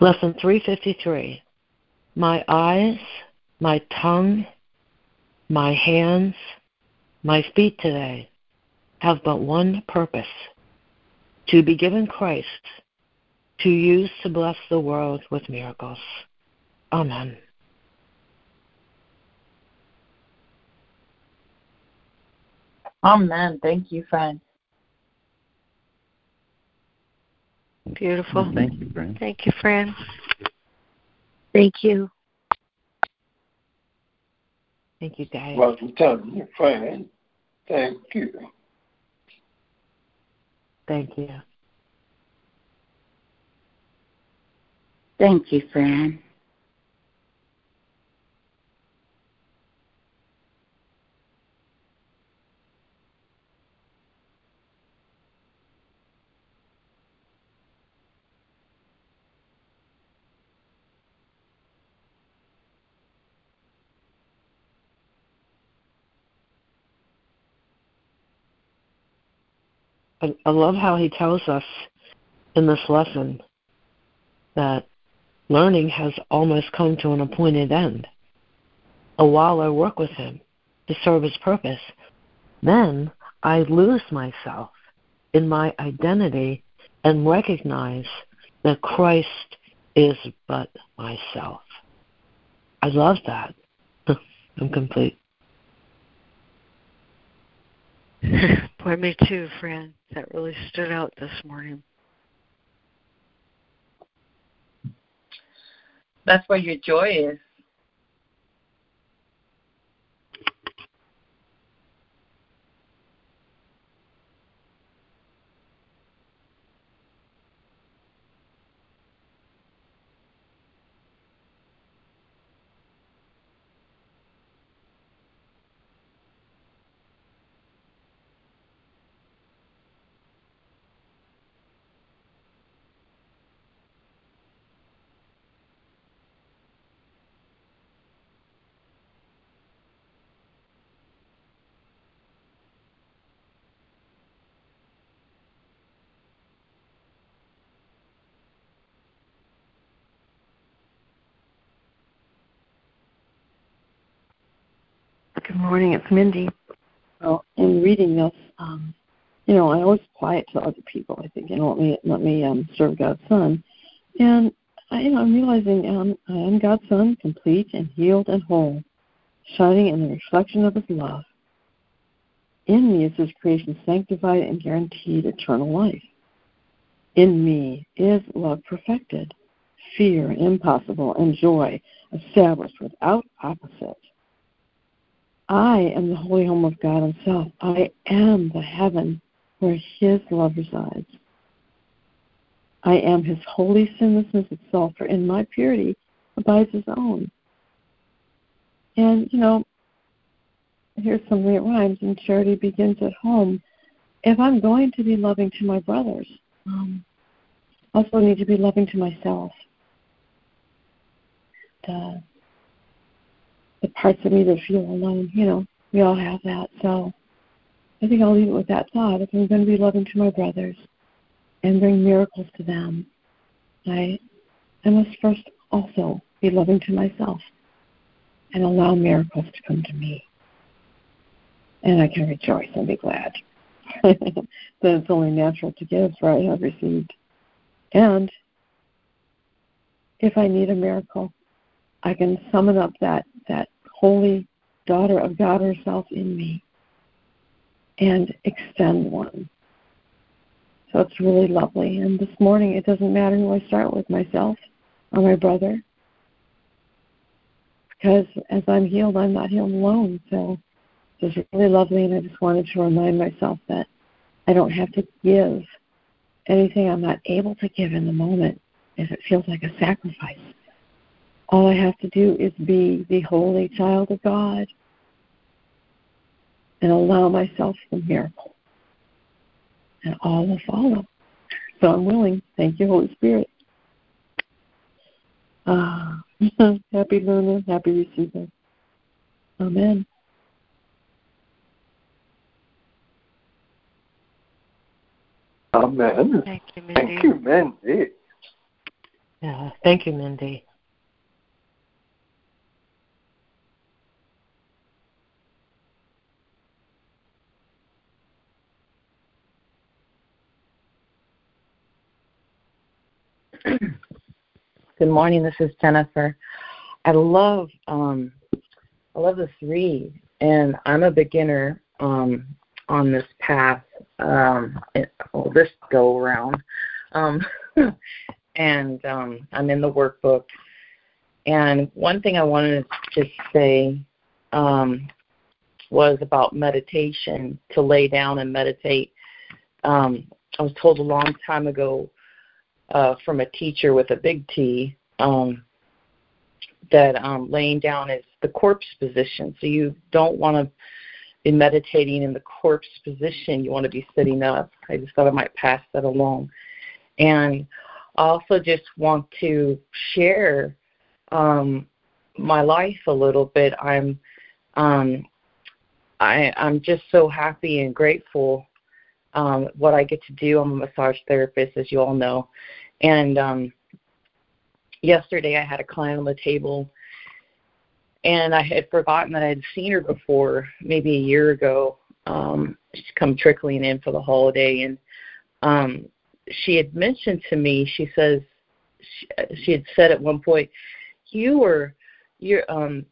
[SPEAKER 6] Lesson 353 My eyes, my tongue, my hands, my feet today have but one purpose to be given Christ, to use to bless the world with miracles. Amen.
[SPEAKER 7] Amen. Thank you, friend.
[SPEAKER 1] Beautiful.
[SPEAKER 11] Thank you, Fran.
[SPEAKER 1] Thank you, Fran.
[SPEAKER 2] Thank you.
[SPEAKER 6] Thank you, guys.
[SPEAKER 8] Well done, Fran. Thank you.
[SPEAKER 6] Thank you.
[SPEAKER 2] Thank you, Fran.
[SPEAKER 6] I, love how he tells us in this lesson that learning has almost come to an appointed end. A while I work with him to serve his purpose, then I lose myself in my identity and recognize that Christ is but myself. I love that. I'm complete.
[SPEAKER 1] Boy, me too, Fran. That really stood out this morning.
[SPEAKER 7] That's where your joy is.
[SPEAKER 4] Good morning, it's Mindy. Well, in reading this, um, you know, I always quiet to other people. I think, you know, let me let me um, serve God's Son, and I, you know, I'm realizing um, I am God's Son, complete and healed and whole, shining in the reflection of His love. In me is His creation, sanctified and guaranteed eternal life. In me is love perfected, fear impossible, and joy established without opposite. I am the holy home of God Himself. I am the heaven where His love resides. I am His holy sinlessness itself, for in my purity abides His own. And, you know, here's something that rhymes, and charity begins at home. If I'm going to be loving to my brothers, um, I also need to be loving to myself. The the parts of me that feel alone. You know, we all have that. So I think I'll leave it with that thought. If I'm going to be loving to my brothers and bring miracles to them, I I must first also be loving to myself and allow miracles to come to me. And I can rejoice and be glad that it's only natural to give, for I have received. And if I need a miracle, I can summon up that that holy daughter of God herself in me and extend one. So it's really lovely. And this morning, it doesn't matter who I start with, myself or my brother, because as I'm healed, I'm not healed alone. So it's really lovely, and I just wanted to remind myself that I don't have to give anything I'm not able to give in the moment if it feels like a sacrifice. All I have to do is be the holy child of God and allow myself the miracle. And all will follow. So I'm willing. Thank you, Holy Spirit. Ah, happy learner, happy receiver. Amen.
[SPEAKER 8] Amen.
[SPEAKER 1] Thank you, Mindy.
[SPEAKER 8] Thank you, Mindy.
[SPEAKER 6] Yeah, thank you, Mindy.
[SPEAKER 7] Good morning. This is Jennifer. I love um, I love this read, and I'm a beginner um, on this path. Um, well, this go around, um, and um, I'm in the workbook. And one thing I wanted to just say um, was about meditation to lay down and meditate. Um, I was told a long time ago uh, from a teacher with a big T um, that um, laying down is the corpse position. So you don't want to be meditating in the corpse position. You want to be sitting up. I just thought I might pass that along. And I also just want to share um, my life a little bit. I'm um, I, I'm just so happy and grateful um, what I get to do. I'm a massage therapist, as you all know, and um, yesterday I had a client on the table, and I had forgotten that I had seen her before, maybe a year ago. Um, she's come trickling in for the holiday, and um, she had mentioned to me. She says she, she had said at one point, "You were, you're, um,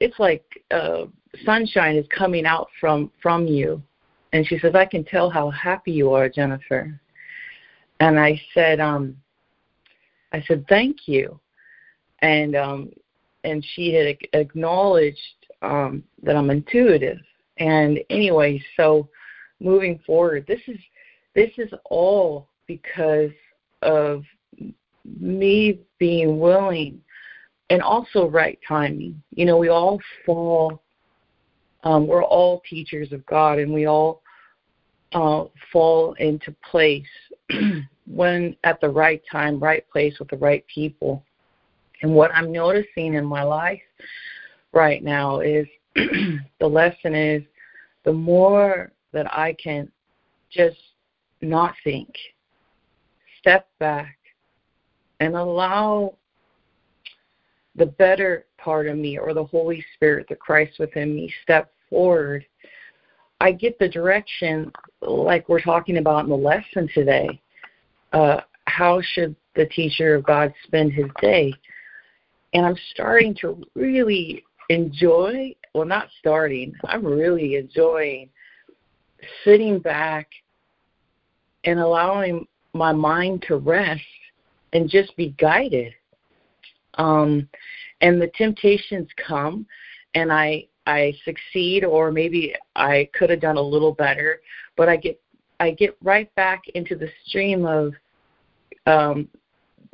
[SPEAKER 7] it's like uh, sunshine is coming out from from you." And she says, "I can tell how happy you are, Jennifer." And I said, um, I said, thank you. And um, and she had acknowledged um, that I'm intuitive. And anyway, so moving forward, this is this is all because of me being willing and also right timing. You know, we all fall. Um, we're all teachers of God, and we all uh, fall into place when at the right time, right place with the right people. And what I'm noticing in my life right now is the lesson is the more that I can just not think, step back, and allow the better part of me or the Holy Spirit, the Christ within me, step forward. I get the direction like we're talking about in the lesson today uh, how should the teacher of God spend his day? And I'm starting to really enjoy, well, not starting, I'm really enjoying sitting back and allowing my mind to rest and just be guided. Um, and the temptations come, and I I succeed, or maybe I could have done a little better, but I get I get right back into the stream of um,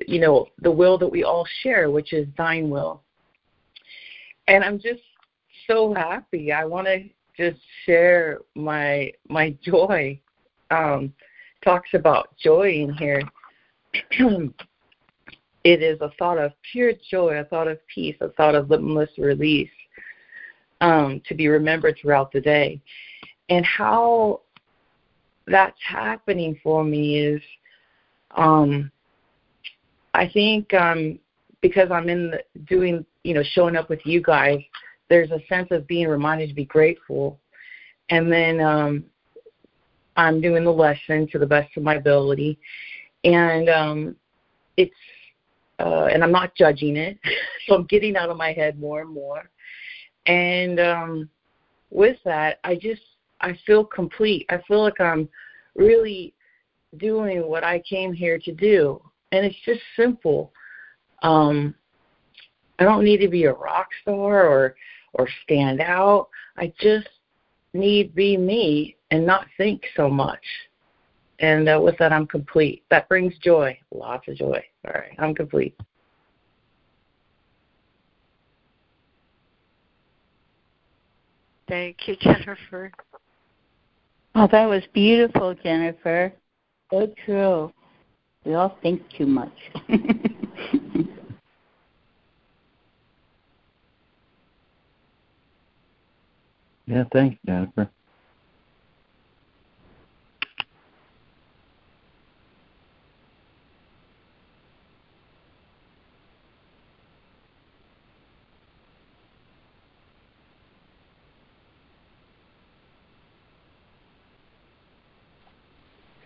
[SPEAKER 7] you know, the will that we all share, which is thine will. And I'm just so happy. I want to just share my my joy. Um, talks about joy in here. it is a thought of pure joy, a thought of peace, a thought of limitless release um, to be remembered throughout the day. And how that's happening for me is um, I think um, because I'm in the, doing, you know, showing up with you guys, there's a sense of being reminded to be grateful. And then um, I'm doing the lesson to the best of my ability. And um, it's, uh, and I'm not judging it. so I'm getting out of my head more and more. And um, with that, I just, I feel complete. I feel like I'm really doing what I came here to do and it's just simple. Um, I don't need to be a rock star or or stand out. I just need be me and not think so much. And uh, with that, I'm complete. That brings joy, lots of joy. All right, I'm complete.
[SPEAKER 1] Thank you, Jennifer.
[SPEAKER 11] Oh, that was beautiful, Jennifer. So true. We all think too much.
[SPEAKER 3] yeah, thanks, Jennifer.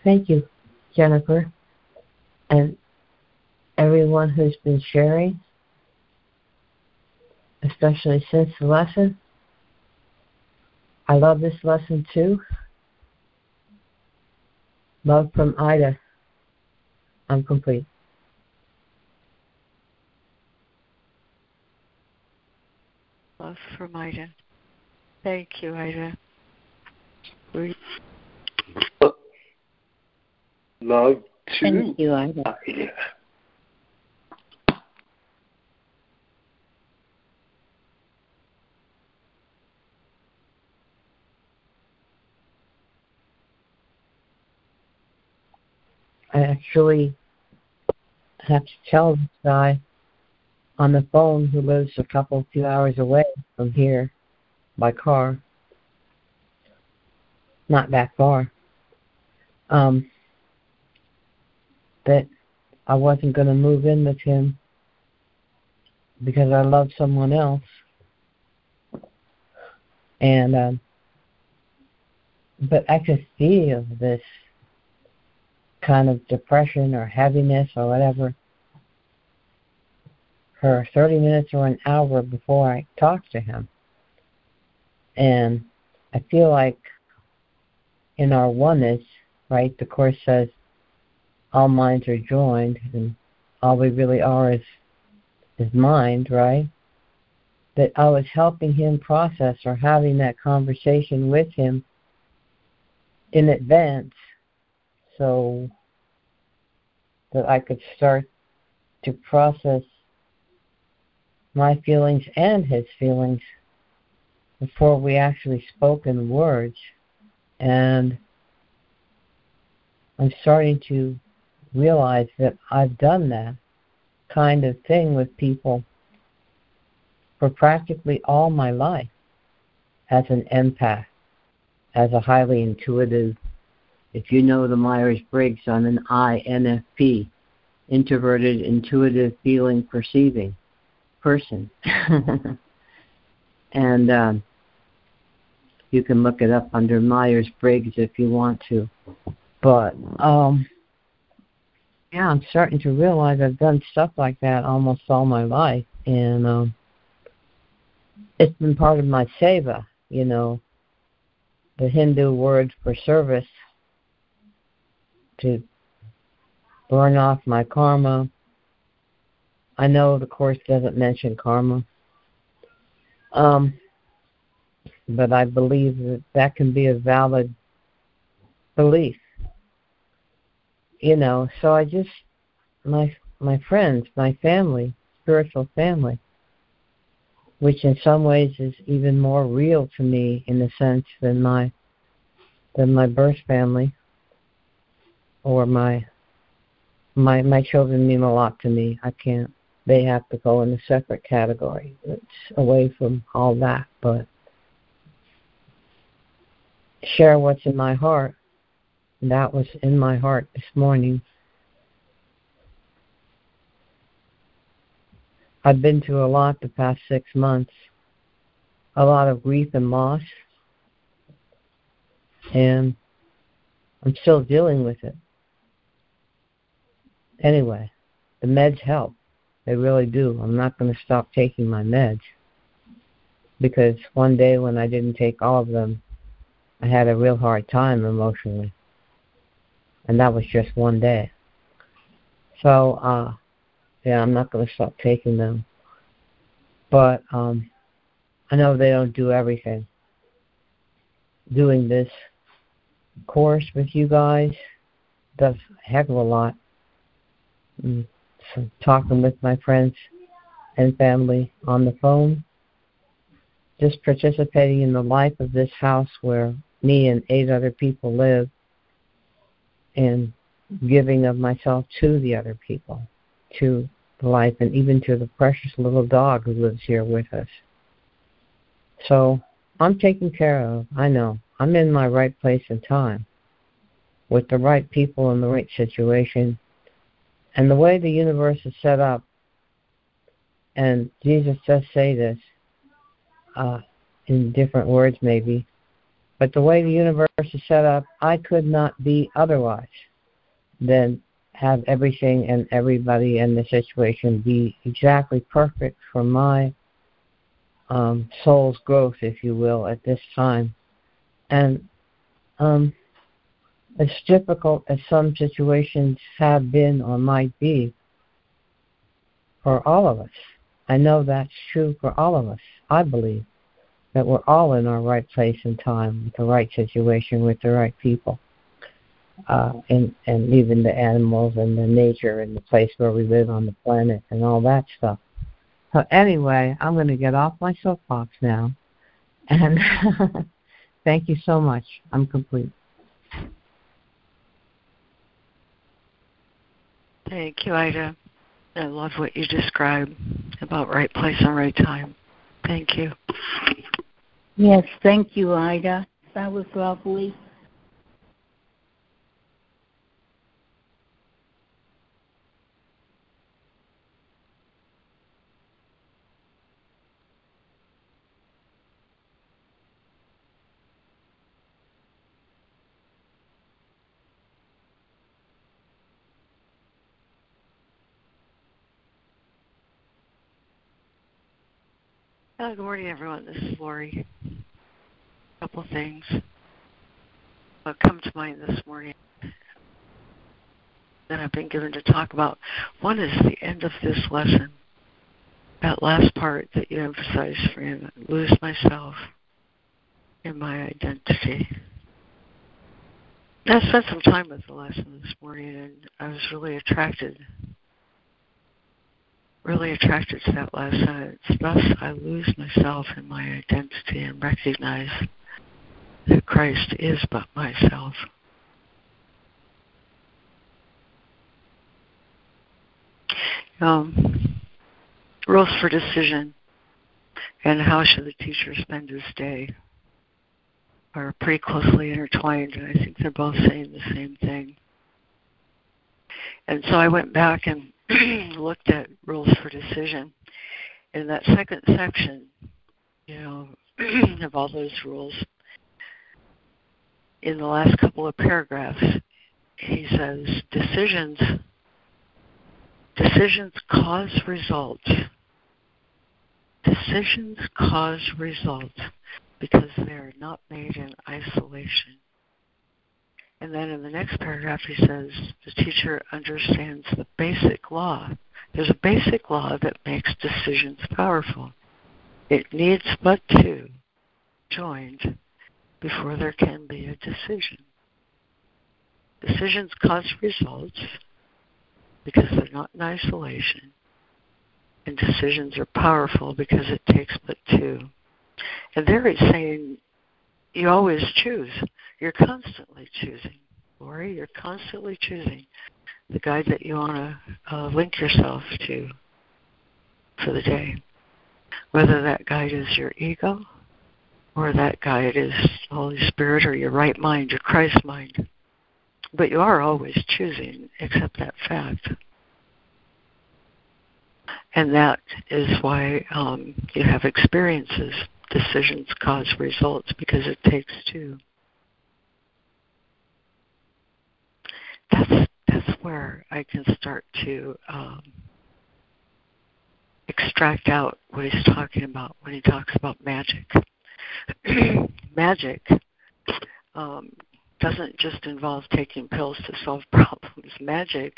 [SPEAKER 12] Thank you, Jennifer, and everyone who's been sharing, especially since the lesson. I love this lesson too. Love from Ida. I'm complete.
[SPEAKER 1] Love from Ida. Thank you, Ida.
[SPEAKER 8] Love to
[SPEAKER 7] Thank you, Ida.
[SPEAKER 8] Ida.
[SPEAKER 12] I actually have to tell this guy on the phone who lives a couple few hours away from here by car. Not that far. Um that I wasn't gonna move in with him because I loved someone else. And um but I could feel this kind of depression or heaviness or whatever for 30 minutes or an hour before I talked to him. And I feel like in our oneness, right, the Course says all minds are joined and all we really are is is mind, right? That I was helping him process or having that conversation with him in advance so that I could start to process my feelings and his feelings before we actually spoke in words. And I'm starting to realize that I've done that kind of thing with people for practically all my life as an empath, as a highly intuitive if you know the Myers Briggs I'm an INFP, introverted, intuitive, feeling, perceiving person. and um, you can look it up under Myers Briggs if you want to. But um, yeah, I'm starting to realize I've done stuff like that almost all my life, and um, it's been part of my seva. You know, the Hindu word for service to burn off my karma. I know the Course doesn't mention karma, um, but I believe that that can be a valid belief. You know, so I just my my friends, my family, spiritual family, which in some ways is even more real to me in a sense than my than my birth family or my my my children mean a lot to me. I can't they have to go in a separate category. It's away from all that, but share what's in my heart. That was in my heart this morning. I've been through a lot the past six months. A lot of grief and loss. And I'm still dealing with it anyway, the meds help. They really do. I'm not going to stop taking my meds because one day when I didn't take all of them, I had a real hard time emotionally. And that was just one day. So, uh, yeah, I'm not going to stop taking them. But um, I know they don't do everything. Doing this course with you guys does a heck of a lot Mm. so talking with my friends and family on the phone, just participating in the life of this house where me and eight other people live, and giving of myself to the other people, to life, and even to the precious little dog who lives here with us. So I'm taken care of. I know. I'm in my right place and time with the right people in the right situation and the way the universe is set up, and Jesus does say this uh, in different words maybe, But the way the universe is set up, I could not be otherwise than have everything and everybody in the situation be exactly perfect for my um, soul's growth, if you will, at this time. And um, as difficult as some situations have been or might be for all of us, I know that's true for all of us. I believe that we're all in our right place and time, with the right situation, with the right people, uh, and and even the animals and the nature and the place where we live on the planet and all that stuff. So anyway, I'm going to get off my soapbox now, and thank you so much. I'm complete.
[SPEAKER 1] Thank you, Ida. I love what you described about right place and right time. Thank you.
[SPEAKER 11] Yes, thank you, Ida. That was lovely.
[SPEAKER 1] Uh, good morning, everyone. This is Laurie. A couple things that come to mind this morning that I've been given to talk about. One is the end of this lesson. That last part that you emphasized, for Fran, lose myself in my identity. I spent some time with the lesson this morning, and I was really attracted really attracted to that last sentence. Thus, I lose myself in my identity and recognize that Christ is but myself. Um, rules for decision and how should the teacher spend his day are pretty closely intertwined, and I think they're both saying the same thing. And so I went back and looked at rules for decision. In that second section, you know, of all those rules, in the last couple of paragraphs, he says decisions decisions cause results. Decisions cause results because they are not made in isolation. And then in the next paragraph, he says the teacher understands the basic law. There's a basic law that makes decisions powerful. It needs but two joined before there can be a decision. Decisions cause results because they're not in isolation. And decisions are powerful because it takes but two. And there he's saying you always choose. You're constantly choosing, Laurie. You're constantly choosing the guide that you want to uh, link yourself to for the day. Whether that guide is your ego, or that guide is Holy Spirit, or your right mind, your Christ mind. But you are always choosing, accept that fact. And that is why um, you have experiences. Decisions cause results because it takes two. That's that's where I can start to um, extract out what he's talking about when he talks about magic. magic um, doesn't just involve taking pills to solve problems. Magic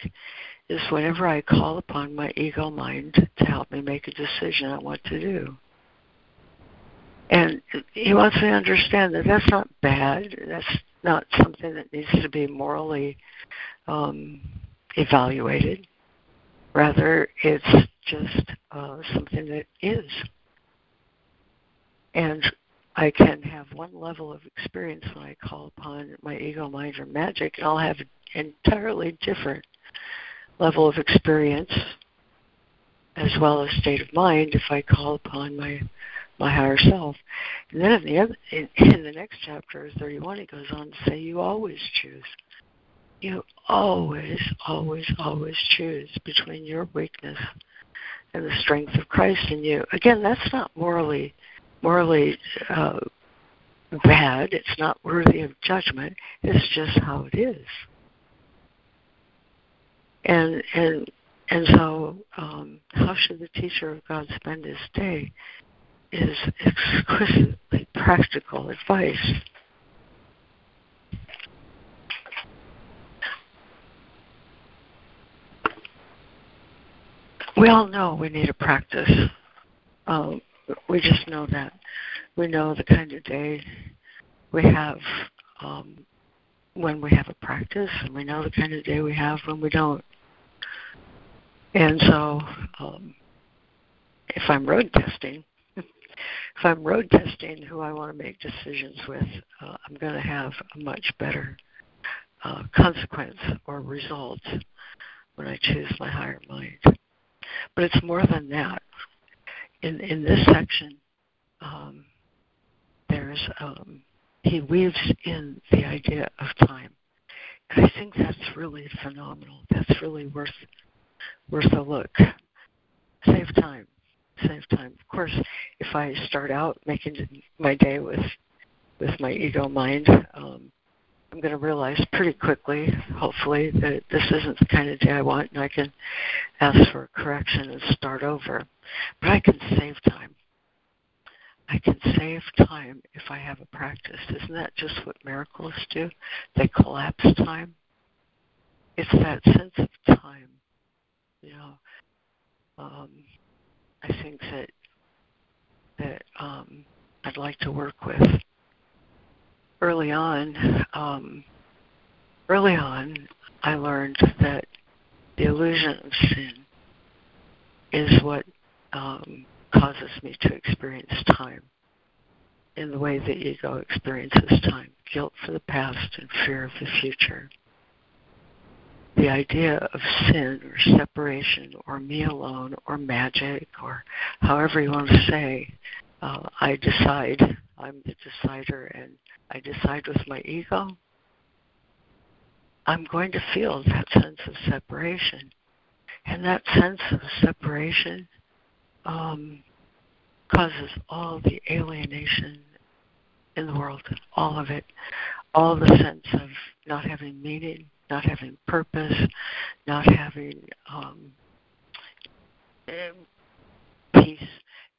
[SPEAKER 1] is whenever I call upon my ego mind to help me make a decision on what to do. And he wants me to understand that that's not bad. That's not something that needs to be morally um, evaluated. Rather, it's just uh, something that is. And I can have one level of experience when I call upon my ego, mind, or magic, and I'll have an entirely different level of experience as well as state of mind if I call upon my my higher self. And then in the other, in, in the next chapter, 31, he goes on to say, "You always choose. You always, always, always choose between your weakness and the strength of Christ in you." Again, that's not morally morally uh, bad. It's not worthy of judgment. It's just how it is. And and and so, um, how should the teacher of God spend his day? Is exquisitely practical advice. We all know we need a practice. Um, we just know that. We know the kind of day we have um, when we have a practice, and we know the kind of day we have when we don't. And so, um, if I'm road testing, if I'm road testing who I want to make decisions with, uh, I'm going to have a much better uh, consequence or result when I choose my higher mind. But it's more than that. In in this section, um, there's um, he weaves in the idea of time, and I think that's really phenomenal. That's really worth worth a look. Save time. Save time. Of course, if I start out making my day with with my ego mind, um, I'm going to realize pretty quickly, hopefully, that this isn't the kind of day I want, and I can ask for a correction and start over. But I can save time. I can save time if I have a practice. Isn't that just what miracles do? They collapse time. It's that sense of time you know, um, I think that that um, I'd like to work with. Early on, um, early on, I learned that the illusion of sin is what um, causes me to experience time in the way the ego experiences time guilt for the past and fear of the future the idea of sin or separation or me alone or magic or however you want to say, uh, I decide, I'm the decider, and I decide with my ego, I'm going to feel that sense of separation. And that sense of separation um, causes all the alienation in the world, all of it, all the sense of not having meaning, not having purpose, not having um, peace,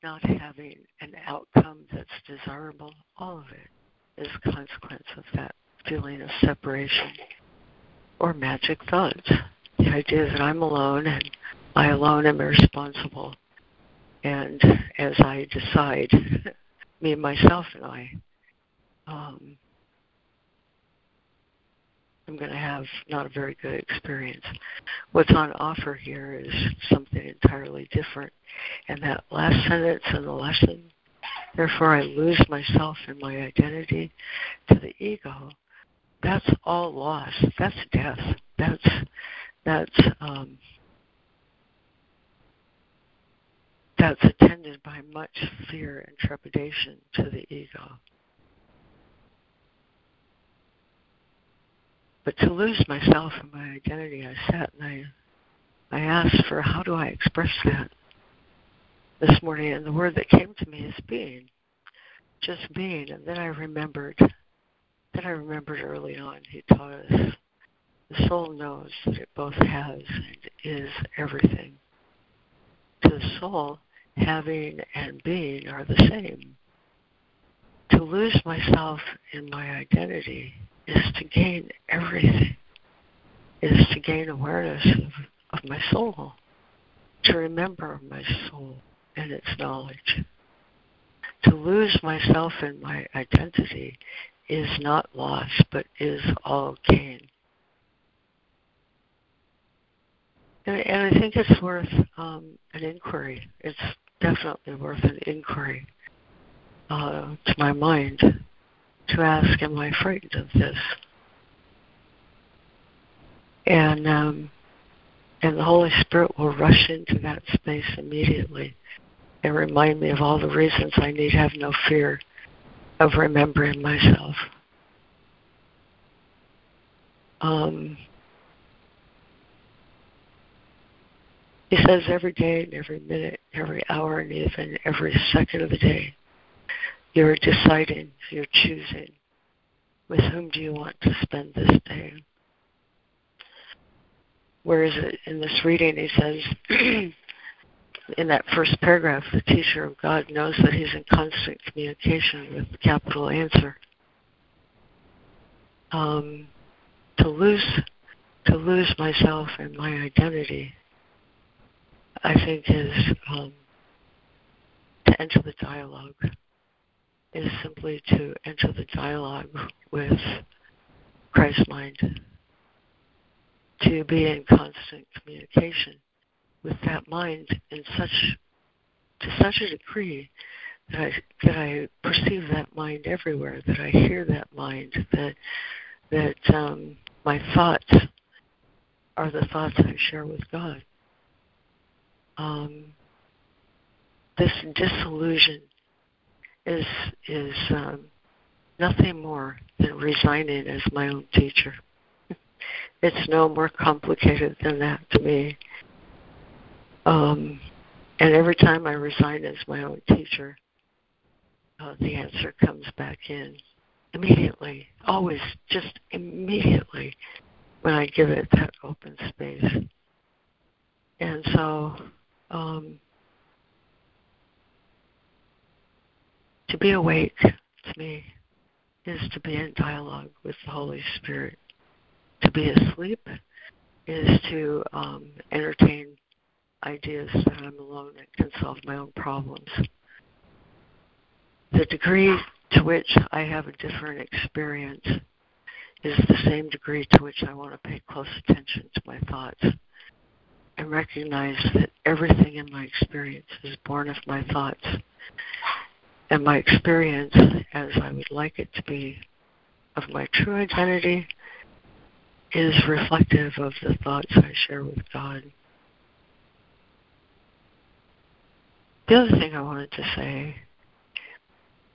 [SPEAKER 1] not having an outcome that's desirable, all of it is a consequence of that feeling of separation or magic thoughts. The idea that I'm alone and I alone am responsible. And as I decide, me, myself, and I, um, I'm going to have not a very good experience. What's on offer here is something entirely different. And that last sentence in the lesson, therefore I lose myself and my identity to the ego, that's all loss. That's death. That's that's um, that's attended by much fear and trepidation to the ego. But to lose myself and my identity, I sat and I, I asked for how do I express that this morning, and the word that came to me is being, just being. And then I remembered, then I remembered early on he taught us the soul knows that it both has and is everything. To the soul, having and being are the same. To lose myself in my identity is to gain everything, is to gain awareness of, of my soul, to remember my soul and its knowledge. To lose myself in my identity is not loss, but is all gain. And, and I think it's worth um, an inquiry. It's definitely worth an inquiry uh, to my mind to ask, Am I frightened of this? And um, and the Holy Spirit will rush into that space immediately and remind me of all the reasons I need have no fear of remembering myself. Um, he says every day and every minute, every hour, and even every second of the day you're deciding, you're choosing with whom do you want to spend this day. Where is it in this reading? He says, in that first paragraph, the teacher of God knows that he's in constant communication with the capital answer. Um, to lose to lose myself and my identity, I think is um, to enter the dialogue. Is simply to enter the dialogue with Christ mind, to be in constant communication with that mind in such to such a degree that I that I perceive that mind everywhere, that I hear that mind, that that um, my thoughts are the thoughts I share with God. Um, this disillusion is is um, nothing more than resigning as my own teacher. it's no more complicated than that to me. Um, and every time I resign as my own teacher, uh, the answer comes back in immediately, always, just immediately when I give it that open space. And so, um, to be awake to me is to be in dialogue with the Holy Spirit. To be asleep is to um, entertain ideas that I'm alone and can solve my own problems. The degree to which I have a different experience is the same degree to which I want to pay close attention to my thoughts and recognize that everything in my experience is born of my thoughts. And my experience, as I would like it to be, of my true identity is reflective of the thoughts I share with God. The other thing I wanted to say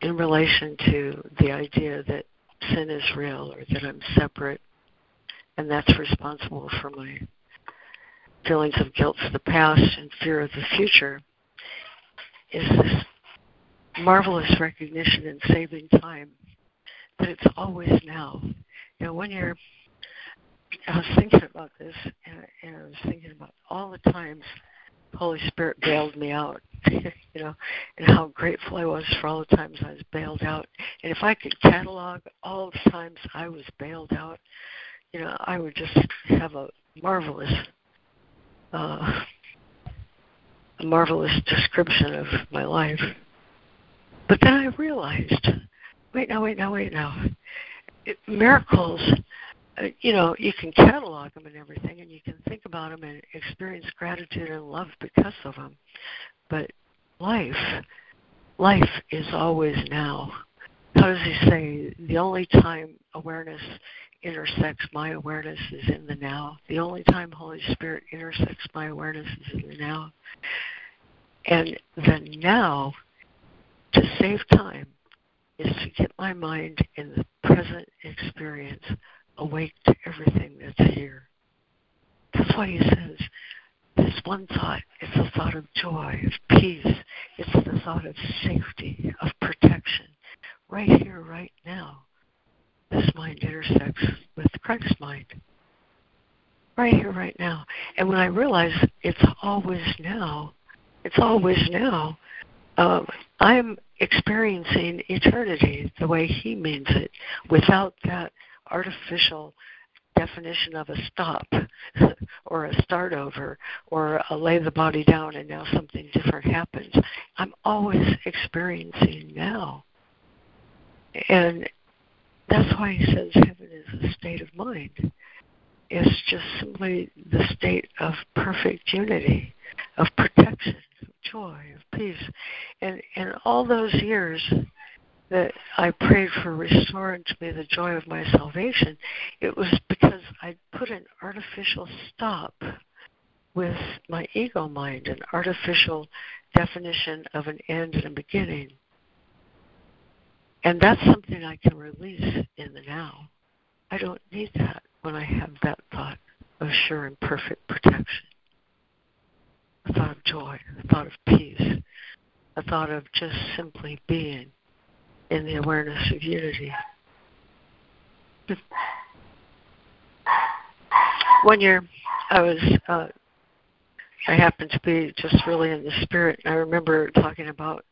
[SPEAKER 1] in relation to the idea that sin is real or that I'm separate and that's responsible for my feelings of guilt for the past and fear of the future is this marvelous recognition in saving time that it's always now. You know, when you're, I was thinking about this, and, and I was thinking about all the times Holy Spirit bailed me out, you know, and how grateful I was for all the times I was bailed out. And if I could catalog all the times I was bailed out, you know, I would just have a marvelous, uh, a marvelous description of my life. But then I realized, wait now, wait now, wait now. Miracles uh, you know, you can catalog them and everything, and you can think about them and experience gratitude and love because of them. But life, life is always now. How does he say? The only time awareness intersects my awareness is in the now. The only time Holy Spirit intersects my awareness is in the now. And the now, to save time, is to get my mind in the present experience awake to everything that's here. That's why he says this one thought is a thought of joy, of peace. It's the thought of safety, of protection. Right here, right now, this mind intersects with Christ's mind. Right here, right now. And when I realize it's always now, it's always now, um, I'm experiencing eternity the way He means it without that artificial definition of a stop or a start over or a lay the body down and now something different happens. I'm always experiencing now. And that's why he says heaven is a state of mind. It's just simply the state of perfect unity, of protection, joy, of peace. And in all those years that I prayed for restoring to me the joy of my salvation, it was because I put an artificial stop with my ego mind, an artificial definition of an end and a beginning. And that's something I can release in the now. I don't need that when I have that thought of sure and perfect protection. A thought of joy, a thought of peace, a thought of just simply being in the awareness of unity. One year, I was uh, I happened to be just really in the spirit. I remember talking about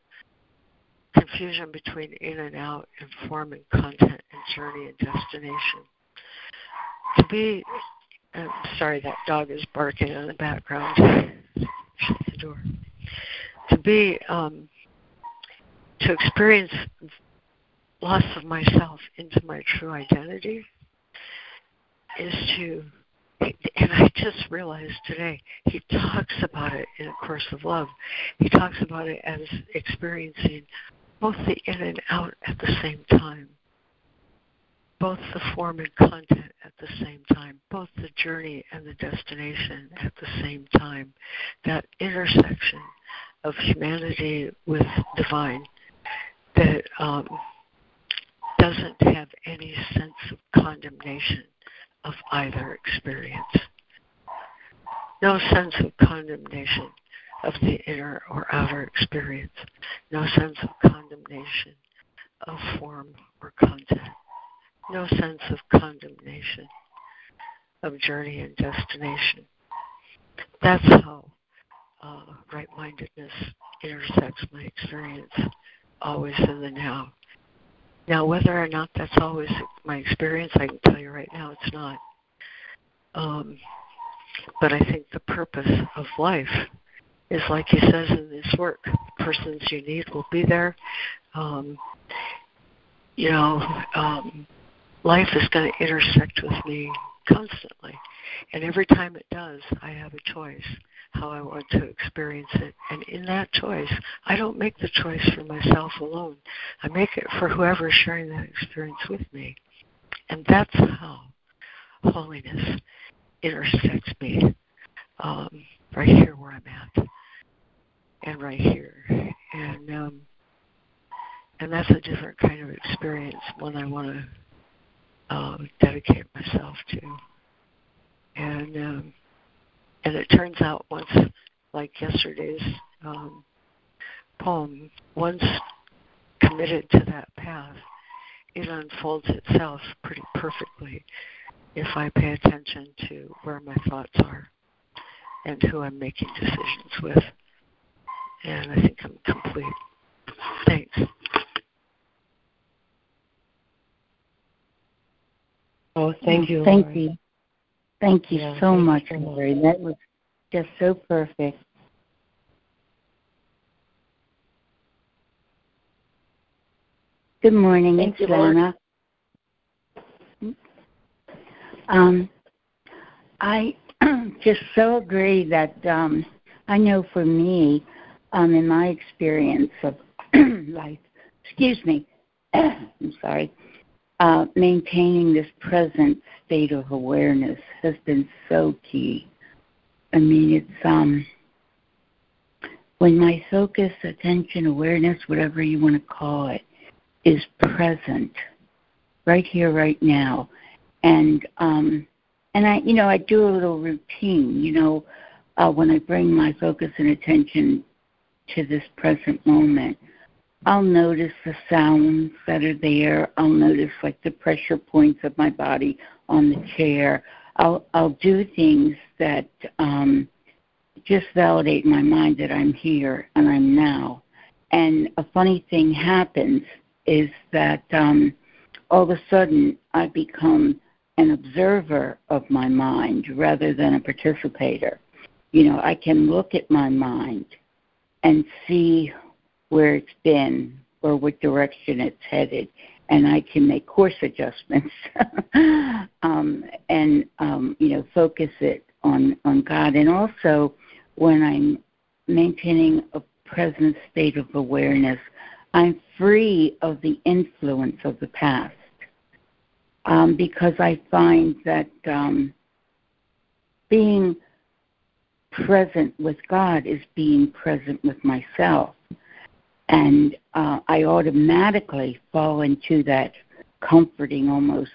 [SPEAKER 1] confusion between in and out and form and content and journey and destination. To be, I'm sorry, that dog is barking in the background. The door. To be, um, to experience loss of myself into my true identity is to and I just realized today he talks about it in A Course of Love. He talks about it as experiencing both the in and out at the same time, both the form and content at the same time, both the journey and the destination at the same time. That intersection of humanity with divine that um, doesn't have any sense of condemnation of either experience. No sense of condemnation of the inner or outer experience. No sense of condemnation of form or content. No sense of condemnation of journey and destination. That's how uh, right mindedness intersects my experience, always in the now. Now, whether or not that's always my experience, I can tell you right now it's not. Um, but I think the purpose of life is, like he says in this work, persons you need will be there. Um, you know, um, life is going to intersect with me constantly. And every time it does, I have a choice how I want to experience it. And in that choice, I don't make the choice for myself alone. I make it for whoever is sharing that experience with me. And that's how holiness intersects me um, right here where I'm at and right here. And um, and that's a different kind of experience, one I want to uh, dedicate myself to. And um, and it turns out once, like yesterday's um, poem, once committed to that path, it unfolds itself pretty perfectly if I pay attention to where my thoughts are and who I'm making decisions with. And I think I'm complete. Thanks.
[SPEAKER 6] Oh, thank you.
[SPEAKER 11] Thank you. Thank you
[SPEAKER 6] yeah,
[SPEAKER 11] so
[SPEAKER 6] thank
[SPEAKER 11] much,
[SPEAKER 6] you so
[SPEAKER 11] Laurie. That was just so perfect. Good morning,
[SPEAKER 6] Thank
[SPEAKER 11] it's
[SPEAKER 6] you,
[SPEAKER 11] Lana. Um, I just so agree that um, I know for me, um, in my experience of life, excuse me, I'm sorry, uh, maintaining this present state of awareness has been so key. I mean, it's um, when my focus, attention, awareness, whatever you want to call it, is present, right here, right now, and um, and I, you know, I do a little routine. You know, uh, when I bring my focus and attention to this present moment, I'll notice the sounds that are there. I'll notice like the pressure points of my body on the chair. I'll I'll do things that um, just validate my mind that I'm here and I'm now. And a funny thing happens is that um, all of a sudden I become an observer of my mind rather than a participator. You know, I can look at my mind and see where it's been or what direction it's headed, and I can make course adjustments. Um, and um, you know focus it on on God. And also, when I'm maintaining a present state of awareness, I'm free of the influence of the past. Um, because I find that um, being present with God is being present with myself and uh, I automatically fall into that comforting, almost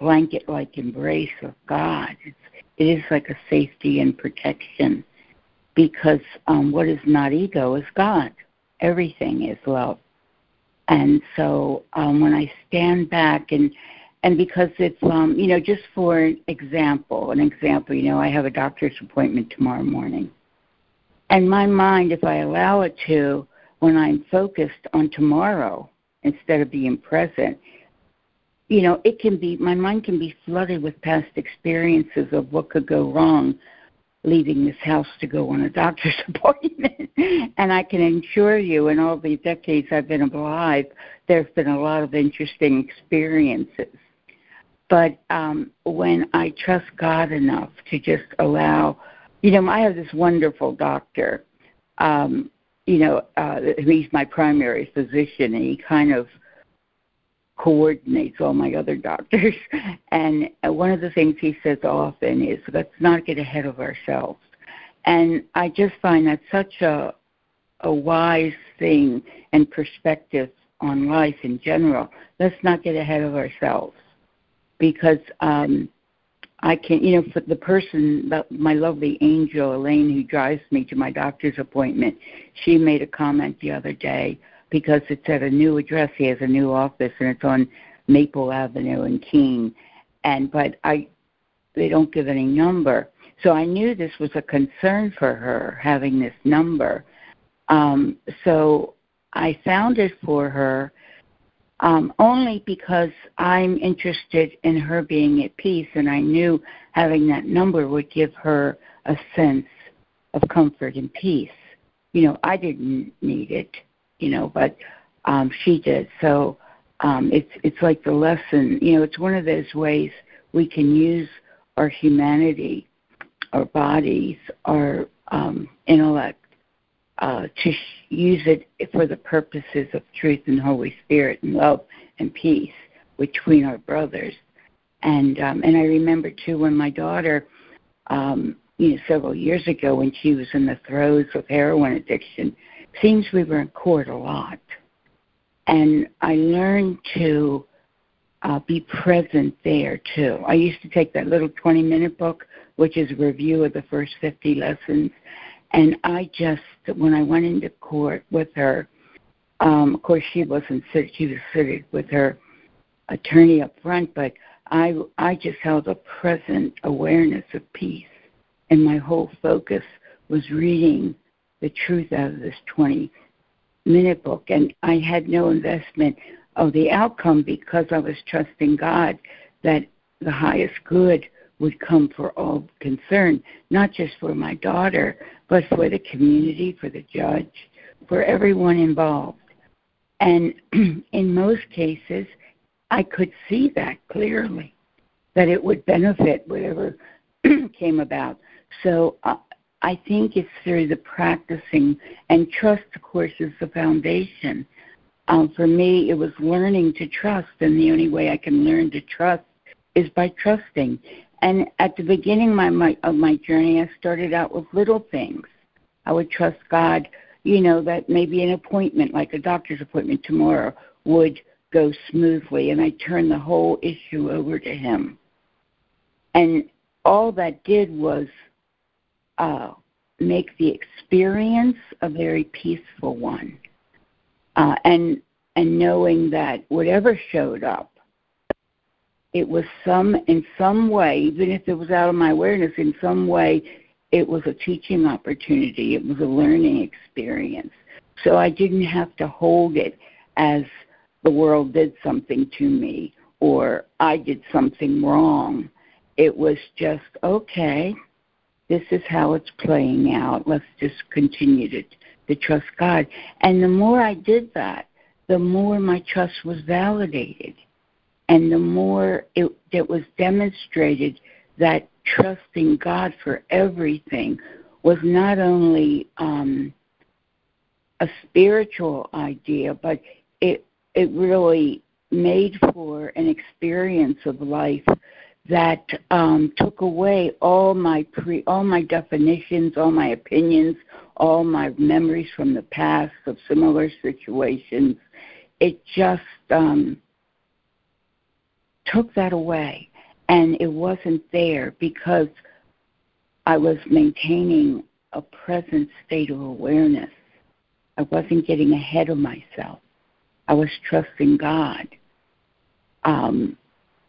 [SPEAKER 11] blanket-like embrace of God. It's, it is like a safety and protection because um, what is not ego is God. Everything is love. And so um, when I stand back and and because it's um, you know just for example, an example, you know, I have a doctor's appointment tomorrow morning, and my mind, if I allow it to, when I'm focused on tomorrow instead of being present, you know, it can be my mind can be flooded with past experiences of what could go wrong leaving this house to go on a doctor's appointment. and I can assure you, in all the decades I've been alive, there's been a lot of interesting experiences. But um, when I trust God enough to just allow, you know, I have this wonderful doctor. Um, you know, uh, he's my primary physician, and he kind of coordinates all my other doctors. And one of the things he says often is, let's not get ahead of ourselves. And I just find that such a a wise thing and perspective on life in general. Let's not get ahead of ourselves because um, I can, you know, for the person, my lovely angel Elaine, who drives me to my doctor's appointment, she made a comment the other day because it's at a new address. He has a new office, and it's on Maple Avenue in Keene. And but I, they don't give any number, so I knew this was a concern for her having this number. Um, so I found it for her um, only because I'm interested in her being at peace, and I knew having that number would give her a sense of comfort and peace. You know, I didn't need it you know, but um, she did. So um, it's it's like the lesson. You know, it's one of those ways we can use our humanity, our bodies, our um, intellect uh, to sh- use it for the purposes of truth and Holy Spirit and love and peace between our brothers. And um, and I remember too when my daughter, um, you know, several years ago when she was in the throes of heroin addiction, seems we were in court a lot. And I learned to uh, be present there too. I used to take that little 20 minute book, which is a review of the first 50 lessons. And I just, when I went into court with her, um, of course she wasn't sitting, she was sitting with her attorney up front, but I, I just held a present awareness of peace. And my whole focus was reading the truth out of this 20 minute book. And I had no investment of the outcome because I was trusting God that the highest good would come for all concerned, not just for my daughter, but for the community, for the judge, for everyone involved. And in most cases, I could see that clearly, that it would benefit whatever came about. So uh, I think it's through the practicing, and trust, of course, is the foundation. Um, for me, it was learning to trust, and the only way I can learn to trust is by trusting. And at the beginning my, my, of my journey, I started out with little things. I would trust God, you know, that maybe an appointment, like a doctor's appointment tomorrow, would go smoothly, and I turned the whole issue over to Him. And all that did was uh, make the experience a very peaceful one. Uh, and and knowing that whatever showed up, it was some in some way, even if it was out of my awareness, in some way, it was a teaching opportunity. It was a learning experience. So I didn't have to hold it as the world did something to me or I did something wrong. It was just okay this is how it's playing out. Let's just continue to, to trust God. And the more I did that, the more my trust was validated. And the more it, it was demonstrated that trusting God for everything was not only um, a spiritual idea, but it it really made for an experience of life that um, took away all my pre all my definitions, all my opinions, all my memories from the past of similar situations. It just um, took that away, and it wasn't there because I was maintaining a present state of awareness. I wasn't getting ahead of myself. I was trusting God. Um,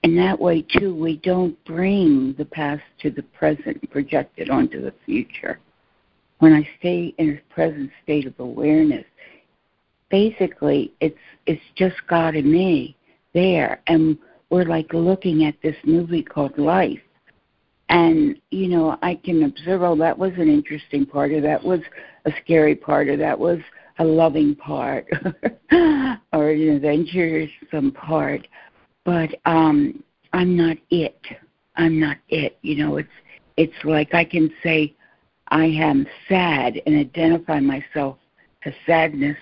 [SPEAKER 11] and that way, too, we don't bring the past to the present and project it onto the future. When I stay in a present state of awareness, basically it's it's just God and me there, and we're like looking at this movie called Life. And you know, I can observe. Oh, that was an interesting part, or that was a scary part, or that was a loving part, or an adventuresome part but um I'm not it. I'm not it. You know, it's it's like I can say I am sad and identify myself as sadness,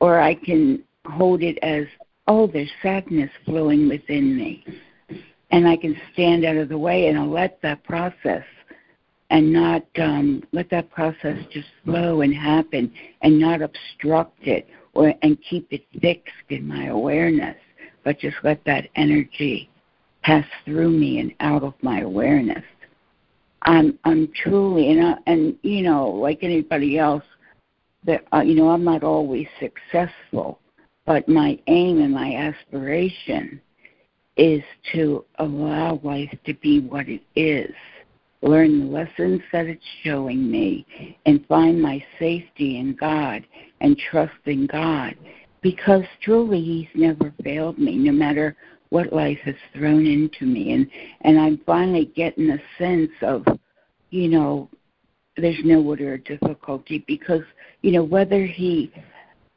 [SPEAKER 11] or I can hold it as oh, there's sadness flowing within me, and I can stand out of the way and I'll let that process and not um, let that process just flow and happen and not obstruct it or and keep it fixed in my awareness but just let that energy pass through me and out of my awareness. I'm I'm truly and I, and you know like anybody else that uh, you know I'm not always successful, but my aim and my aspiration is to allow life to be what it is, learn the lessons that it's showing me, and find my safety in God and trust in God because truly he's never failed me no matter what life has thrown into me. And and i'm finally getting a sense of you know there's no order of difficulty because you know whether he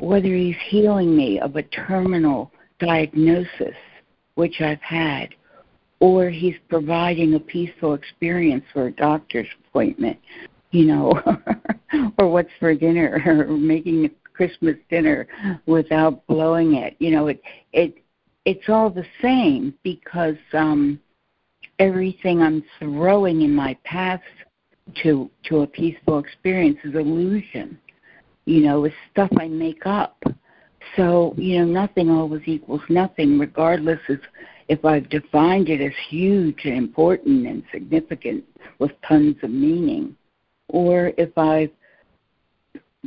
[SPEAKER 11] whether he's healing me of a terminal diagnosis which i've had or he's providing a peaceful experience for a doctor's appointment you know or what's for dinner or making a Christmas dinner without blowing it. You know, it it it's all the same because um everything I'm throwing in my path to to a peaceful experience is illusion. You know, it's stuff I make up. So, you know, nothing always equals nothing, regardless of if I've defined it as huge and important and significant with tons of meaning, or if I've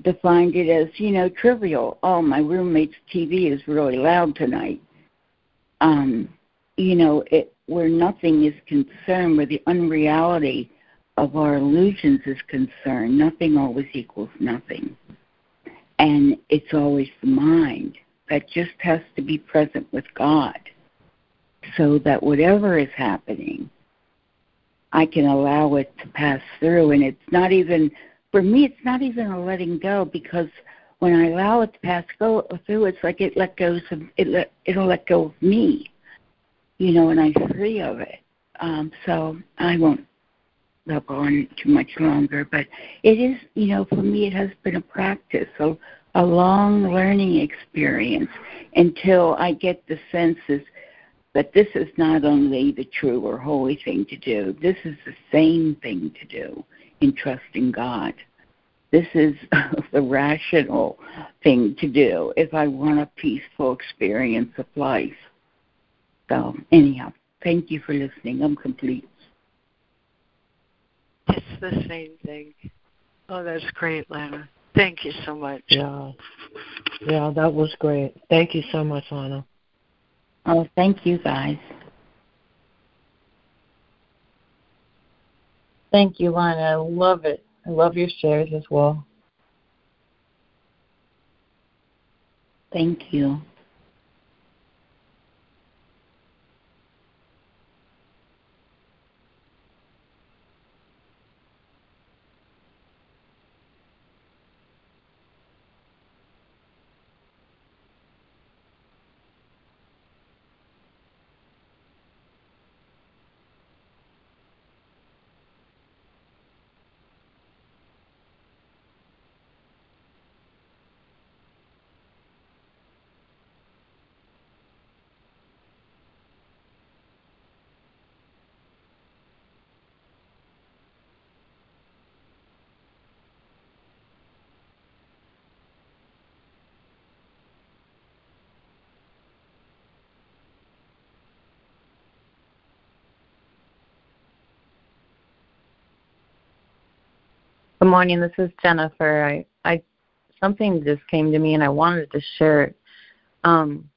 [SPEAKER 11] defined it as, you know, trivial. Oh, my roommate's TV is really loud tonight. Um, you know, it where nothing is concerned, where the unreality of our illusions is concerned, nothing always equals nothing. And it's always the mind that just has to be present with God so that whatever is happening, I can allow it to pass through. And it's not even for me, it's not even a letting go because when I allow it to pass go through, it's like it let goes of it. Let, it'll let go of me, you know, and I'm free of it. Um, so I won't go on too much longer, but it is, you know, for me, it has been a practice, a, a long learning experience until I get the senses that this is not only the true or holy thing to do, this is the same thing to do in trusting God. This is the rational thing to do if I want a peaceful experience of life. So, anyhow, thank you for listening. I'm complete.
[SPEAKER 1] It's the same thing. Oh, that's great, Lana. Thank you so much.
[SPEAKER 6] Yeah. Yeah, that was great. Thank you so much, Lana.
[SPEAKER 11] Oh, thank you guys.
[SPEAKER 7] Thank you, Lana. I love it. I love your shares as well.
[SPEAKER 11] Thank you.
[SPEAKER 7] Good morning. This is Jennifer. I, I something just came to me and I wanted to share it. Um,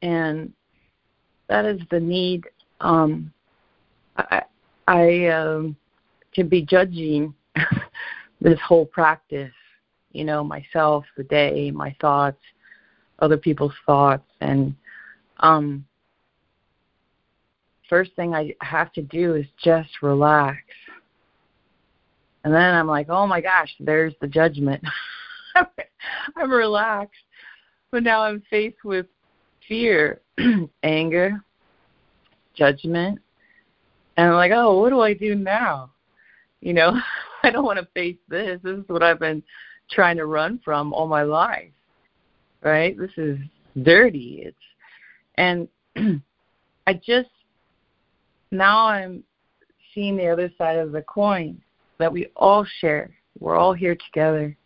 [SPEAKER 7] and that is the need. Um, I, I um, to be judging this whole practice, you know, myself, the day, my thoughts, other people's thoughts, and um, first thing I have to do is just relax. And then I'm like, oh my gosh, there's the judgment. I'm relaxed. But now I'm faced with fear, anger, judgment. And I'm like, oh, what do I do now? You know, I don't want to face this. This is what I've been trying to run from all my life. Right? This is dirty. It's and I just now I'm seeing the other side of the coin that we all share. We're all here together.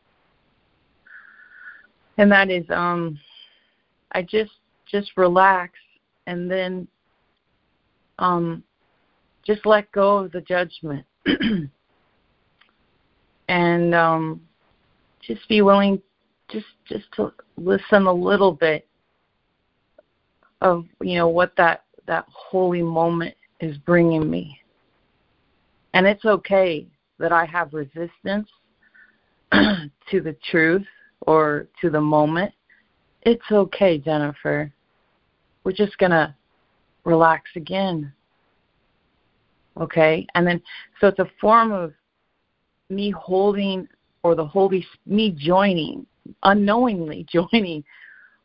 [SPEAKER 7] And that is um I just just relax and then um just let go of the judgment and um just be willing just just to listen a little bit of you know what that that holy moment is bringing me and it's okay that i have resistance to the truth or to the moment it's okay jennifer. We're just going to relax again okay? And then so it's a form of me holding or the holy me joining unknowingly joining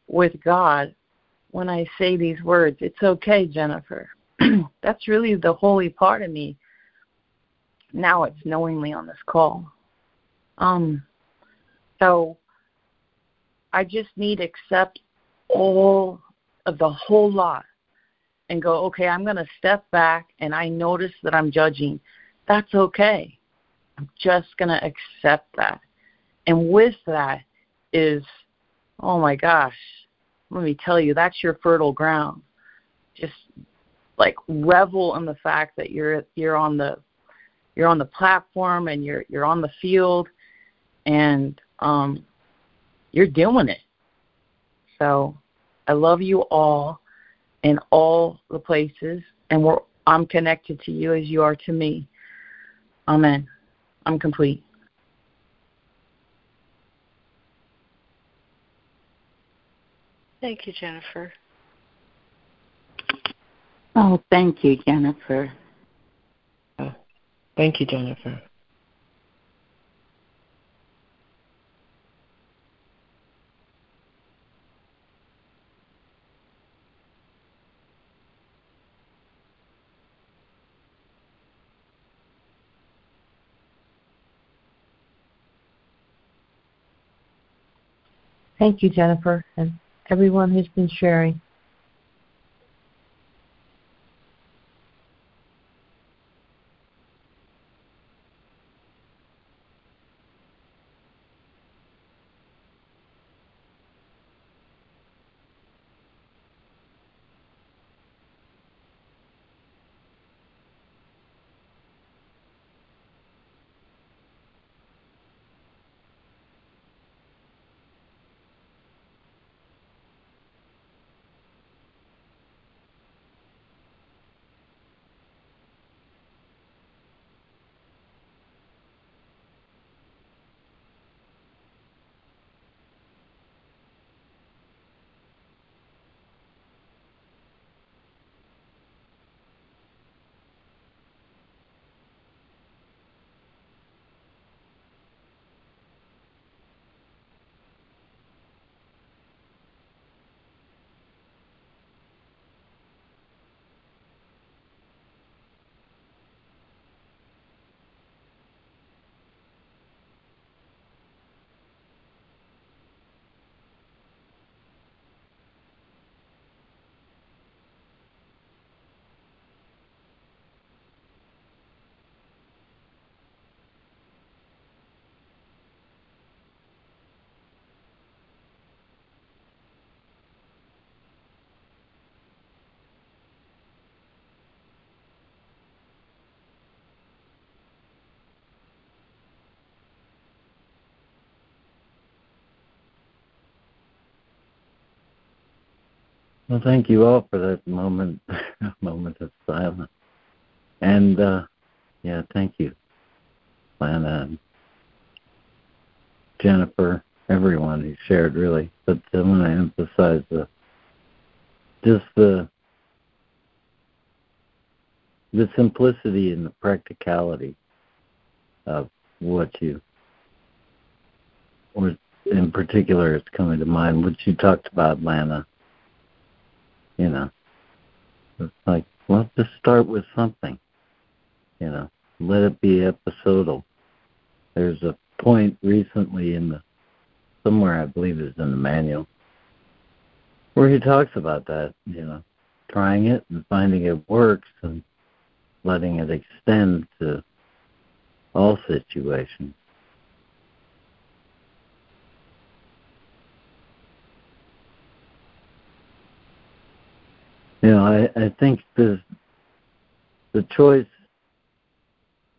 [SPEAKER 7] with god when i say these words. It's okay jennifer. That's really the holy part of me now it's knowingly on this call um so i just need to accept all of the whole lot and go, okay, I'm going to step back and I notice that I'm judging. That's okay. I'm just going to accept that. And with that is, oh my gosh, let me tell you, that's your fertile ground. Just like revel in the fact that you're you're on the you're on the platform and you're you're on the field and um you're doing it. So I love you all in all the places, and we're, I'm connected to you as you are to me. Amen. I'm complete.
[SPEAKER 1] Thank you, Jennifer.
[SPEAKER 11] Oh, thank you, Jennifer.
[SPEAKER 6] Thank you, Jennifer.
[SPEAKER 7] Thank you, Jennifer, and everyone who's been sharing.
[SPEAKER 3] Well, thank you all for that moment, moment of silence. And uh, yeah, thank you, Lana and Jennifer, everyone who shared really. But I want to emphasize the just the the simplicity and the practicality of what you or in particular it's coming to mind what you talked about lana you know. It's like well just start with something you know. Let it be episodal. There's a point recently in the somewhere i believe is in the manual where he talks about that you know trying it and finding it works and letting it extend to all situations. You know, I, I think the the choice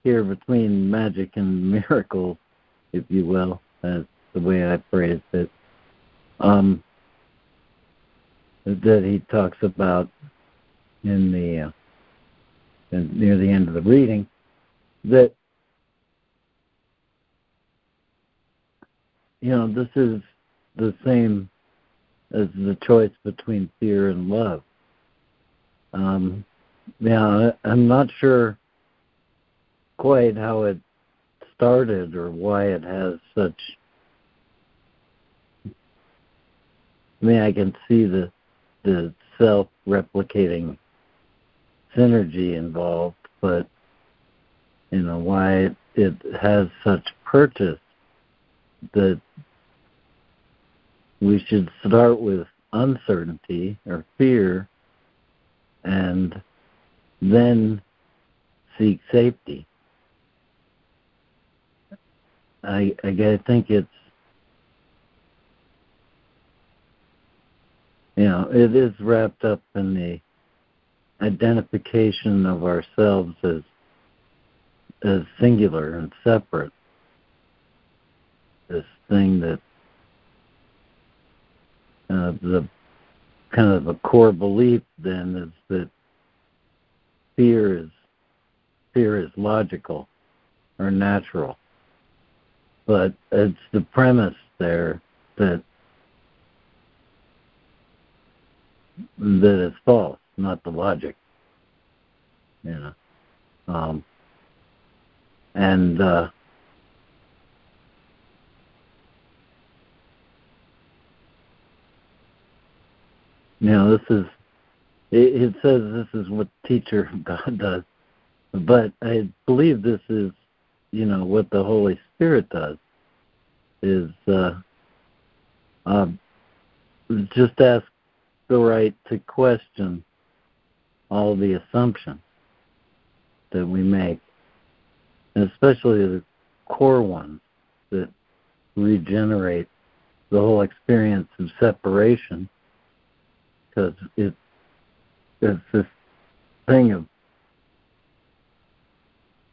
[SPEAKER 3] here between magic and miracle, if you will, that's the way I phrased it, um, that he talks about in the uh, near the end of the reading, that you know this is the same as the choice between fear and love. Um, yeah, I'm not sure quite how it started or why it has such. I mean, I can see the the self-replicating synergy involved, but you know why it, it has such purchase that we should start with uncertainty or fear and then seek safety. I I think it's you know it is wrapped up in the identification of ourselves as as singular and separate. This thing that uh, the kind of the core belief then is that fear is fear is logical or natural, but it's the premise there that that is false not the logic. You know. Um, and uh, you know, this is it, it says this is what teacher God does, but I believe this is you know what the Holy Spirit does is uh, uh, just ask the right to question all the assumptions that we make, and especially the core ones that regenerate the whole experience of separation, because it, it's this thing of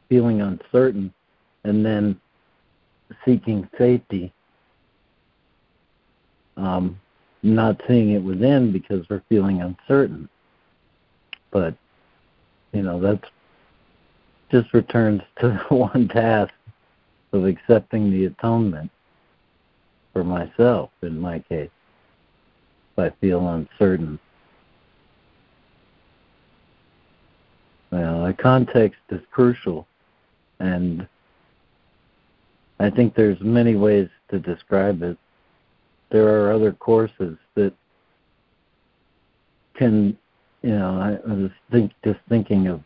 [SPEAKER 3] feeling uncertain and then seeking safety, um, not seeing it within because we're feeling uncertain. But you know, that's just returns to the one task of accepting the atonement for myself in my case. I feel uncertain. Well, the context is crucial and I think there's many ways to describe it. There are other courses that can you know, I, I was think, just thinking of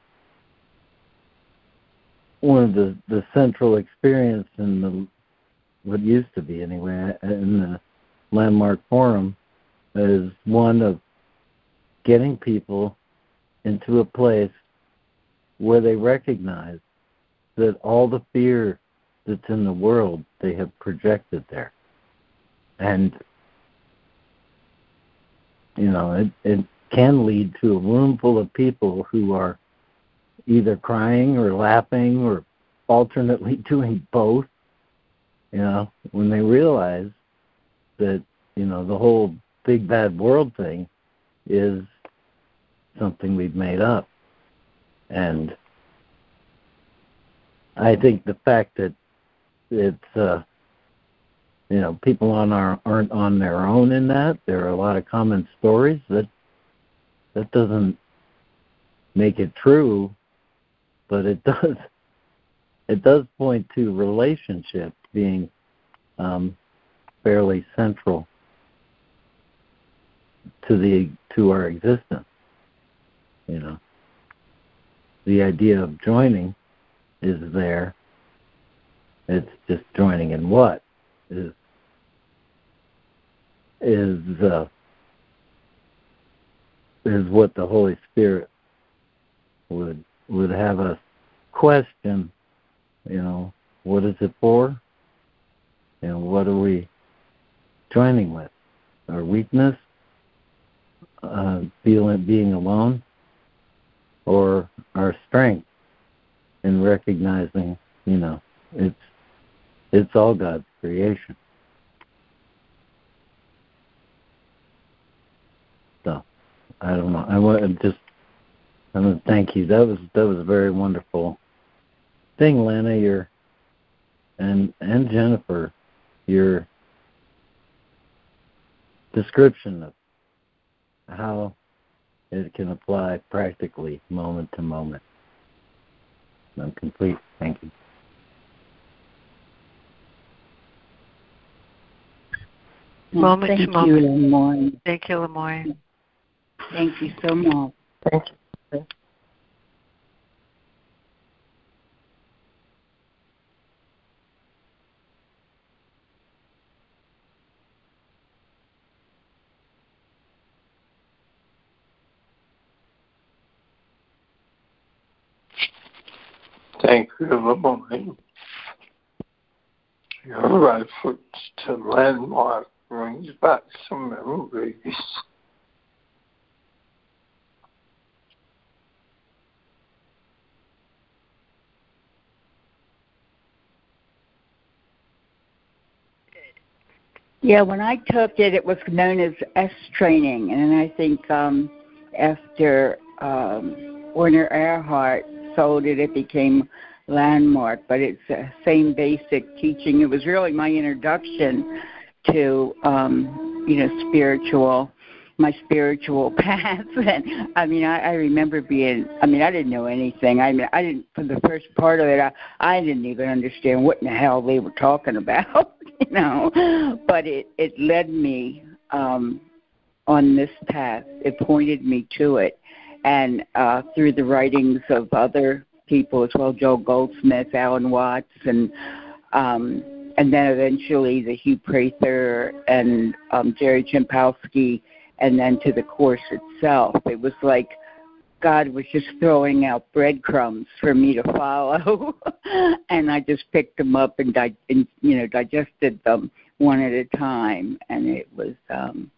[SPEAKER 3] one of the the central experience in the what used to be anyway in the landmark forum is one of getting people into a place where they recognize that all the fear that's in the world they have projected there. And you know it it can lead to a room full of people who are either crying or laughing or alternately doing both you know when they realize that you know the whole big bad world thing is something we've made up. And I think the fact that it's uh you know people on our aren't on their own in that there are a lot of common stories that that doesn't make it true but it does it does point to relationship being um, fairly central to the to our existence you know the idea of joining is there it's just joining in what is is uh, is what the Holy Spirit would would have us question. You know, what is it for? And what are we joining with? Our weakness, uh, feeling being alone, or our strength in recognizing, you know, it's it's all God's creation. So, I don't know. I want to just I want to thank you. That was that was a very wonderful thing, Lana. Your and and Jennifer, your description of how it can apply practically moment to moment. I'm complete. Thank you.
[SPEAKER 1] Moment
[SPEAKER 11] Thank
[SPEAKER 1] to
[SPEAKER 11] you,
[SPEAKER 1] moment.
[SPEAKER 11] Lemoyne.
[SPEAKER 1] Thank you, Lemoyne.
[SPEAKER 11] Thank you so much.
[SPEAKER 7] Thank you.
[SPEAKER 8] Thank you, Lamont. Your right foot to landmark brings back some memories.
[SPEAKER 11] Yeah, when I took it, it was known as est training, and I think um, after um, Werner Erhard sold it, it became Landmark. But it's the same basic teaching. It was really my introduction to, um, you know, spiritual, my spiritual path. and I mean, I, I remember being. I mean, I didn't know anything. I mean, I didn't. For the first part of it, I, I didn't even understand what in the hell they were talking about. you know but it it led me um on this path it pointed me to it and uh through the writings of other people as well joel goldsmith alan watts and um and then eventually the hugh prather and um jerry jampolsky and then to the course itself it was like God was just throwing out breadcrumbs for me to follow, and I just picked them up and, di- and you know digested them one at a time. And it was um,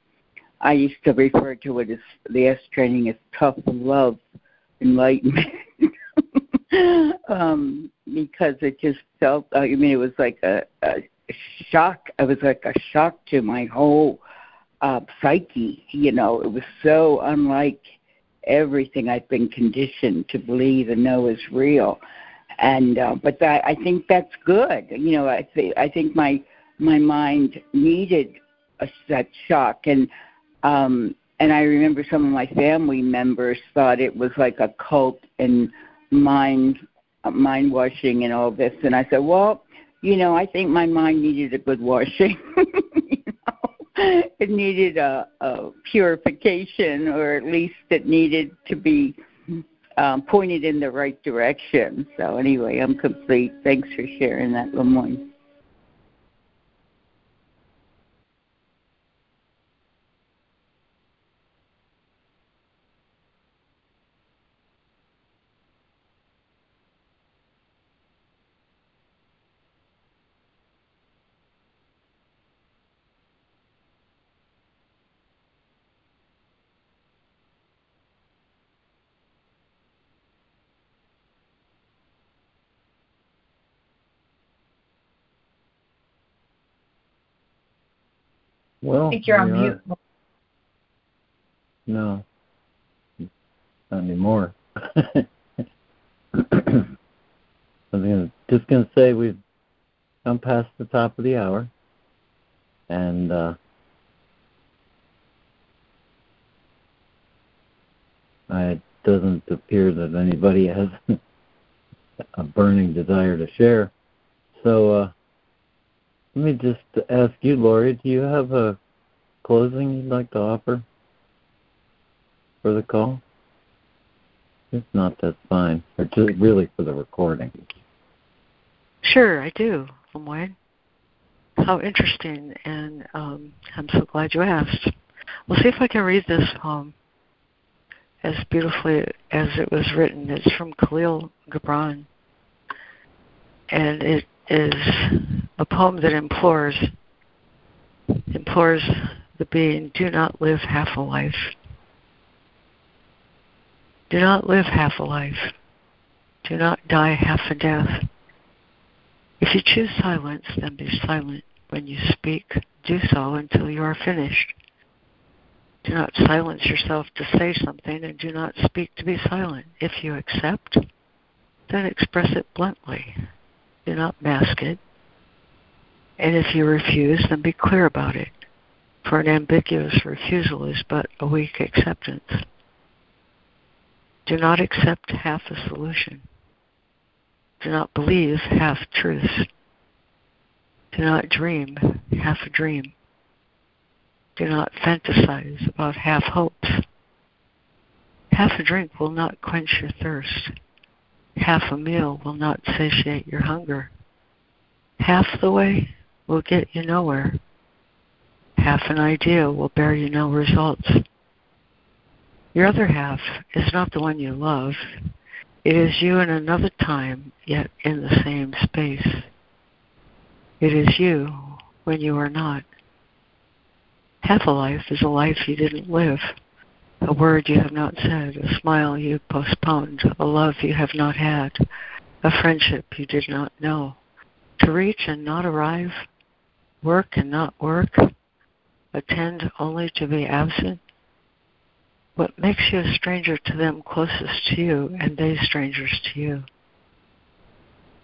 [SPEAKER 11] I used to refer to it as the est training as tough love enlightenment. um, because it just felt I mean it was like a, a shock it was like a shock to my whole uh psyche you know it was so unlike everything I've been conditioned to believe and know is real. And uh, but that, I think that's good. You know, I think I think my my mind needed a, that shock, and um, and I remember some of my family members thought it was like a cult and mind mind washing and all this, and I said, well, you know, I think my mind needed a good washing. it needed a, a purification, or at least it needed to be um, pointed in the right direction. So anyway, I'm complete. Thanks for sharing that, Lemoyne.
[SPEAKER 3] Well,
[SPEAKER 13] I think you're on
[SPEAKER 3] we are-
[SPEAKER 13] mute.
[SPEAKER 3] No. Not anymore. I'm just going to say we've come past the top of the hour, and uh, it doesn't appear that anybody has a burning desire to share. So uh, let me just ask you, Laurie, do you have a closing you'd like to offer for the call? If not, that's fine. Or just really for the recording.
[SPEAKER 1] Sure, I do, Lemoyne. How interesting, and um, I'm so glad you asked. We'll see if I can read this poem as beautifully as it was written. It's from Kahlil Gibran, and it is a poem that implores implores the being, do not live half a life. Do not live half a life. Do not die half a death. If you choose silence, then be silent. When you speak, do so until you are finished. Do not silence yourself to say something, and do not speak to be silent. If you accept, then express it bluntly. Do not mask it. And if you refuse, then be clear about it. For an ambiguous refusal is but a weak acceptance. Do not accept half a solution. Do not believe half truths. Do not dream half a dream. Do not fantasize about half hopes. Half a drink will not quench your thirst. Half a meal will not satiate your hunger. Half the way will get you nowhere. Half an idea will bear you no results. Your other half is not the one you love. It is you in another time, yet in the same space. It is you when you are not. Half a life is a life you didn't live, a word you have not said, a smile you postponed, a love you have not had, a friendship you did not know. To reach and not arrive, work and not work, attend only to be absent? What makes you a stranger to them closest to you and they strangers to you?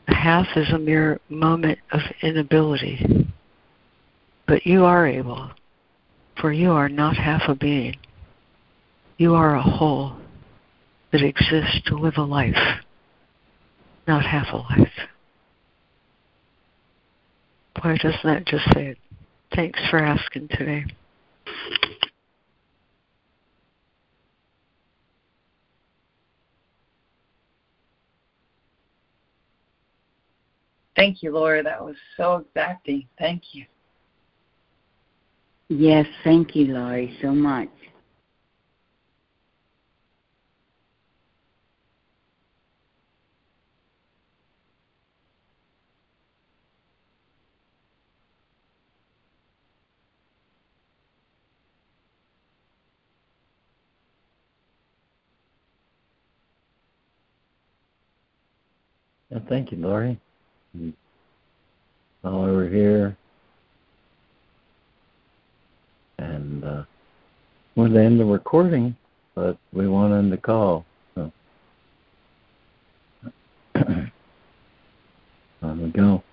[SPEAKER 1] A half is a mere moment of inability, but you are able, for you are not half a being. You are a whole that exists to live a life, not half a life. Why doesn't that just say it? Thanks for asking today.
[SPEAKER 7] Thank you, Laura. That was so exacting. Thank you.
[SPEAKER 11] Yes, thank you, Laurie, so much.
[SPEAKER 3] Yeah, thank you. While we were here, and uh, we're to end the recording, but we want to end the call. So. on we go.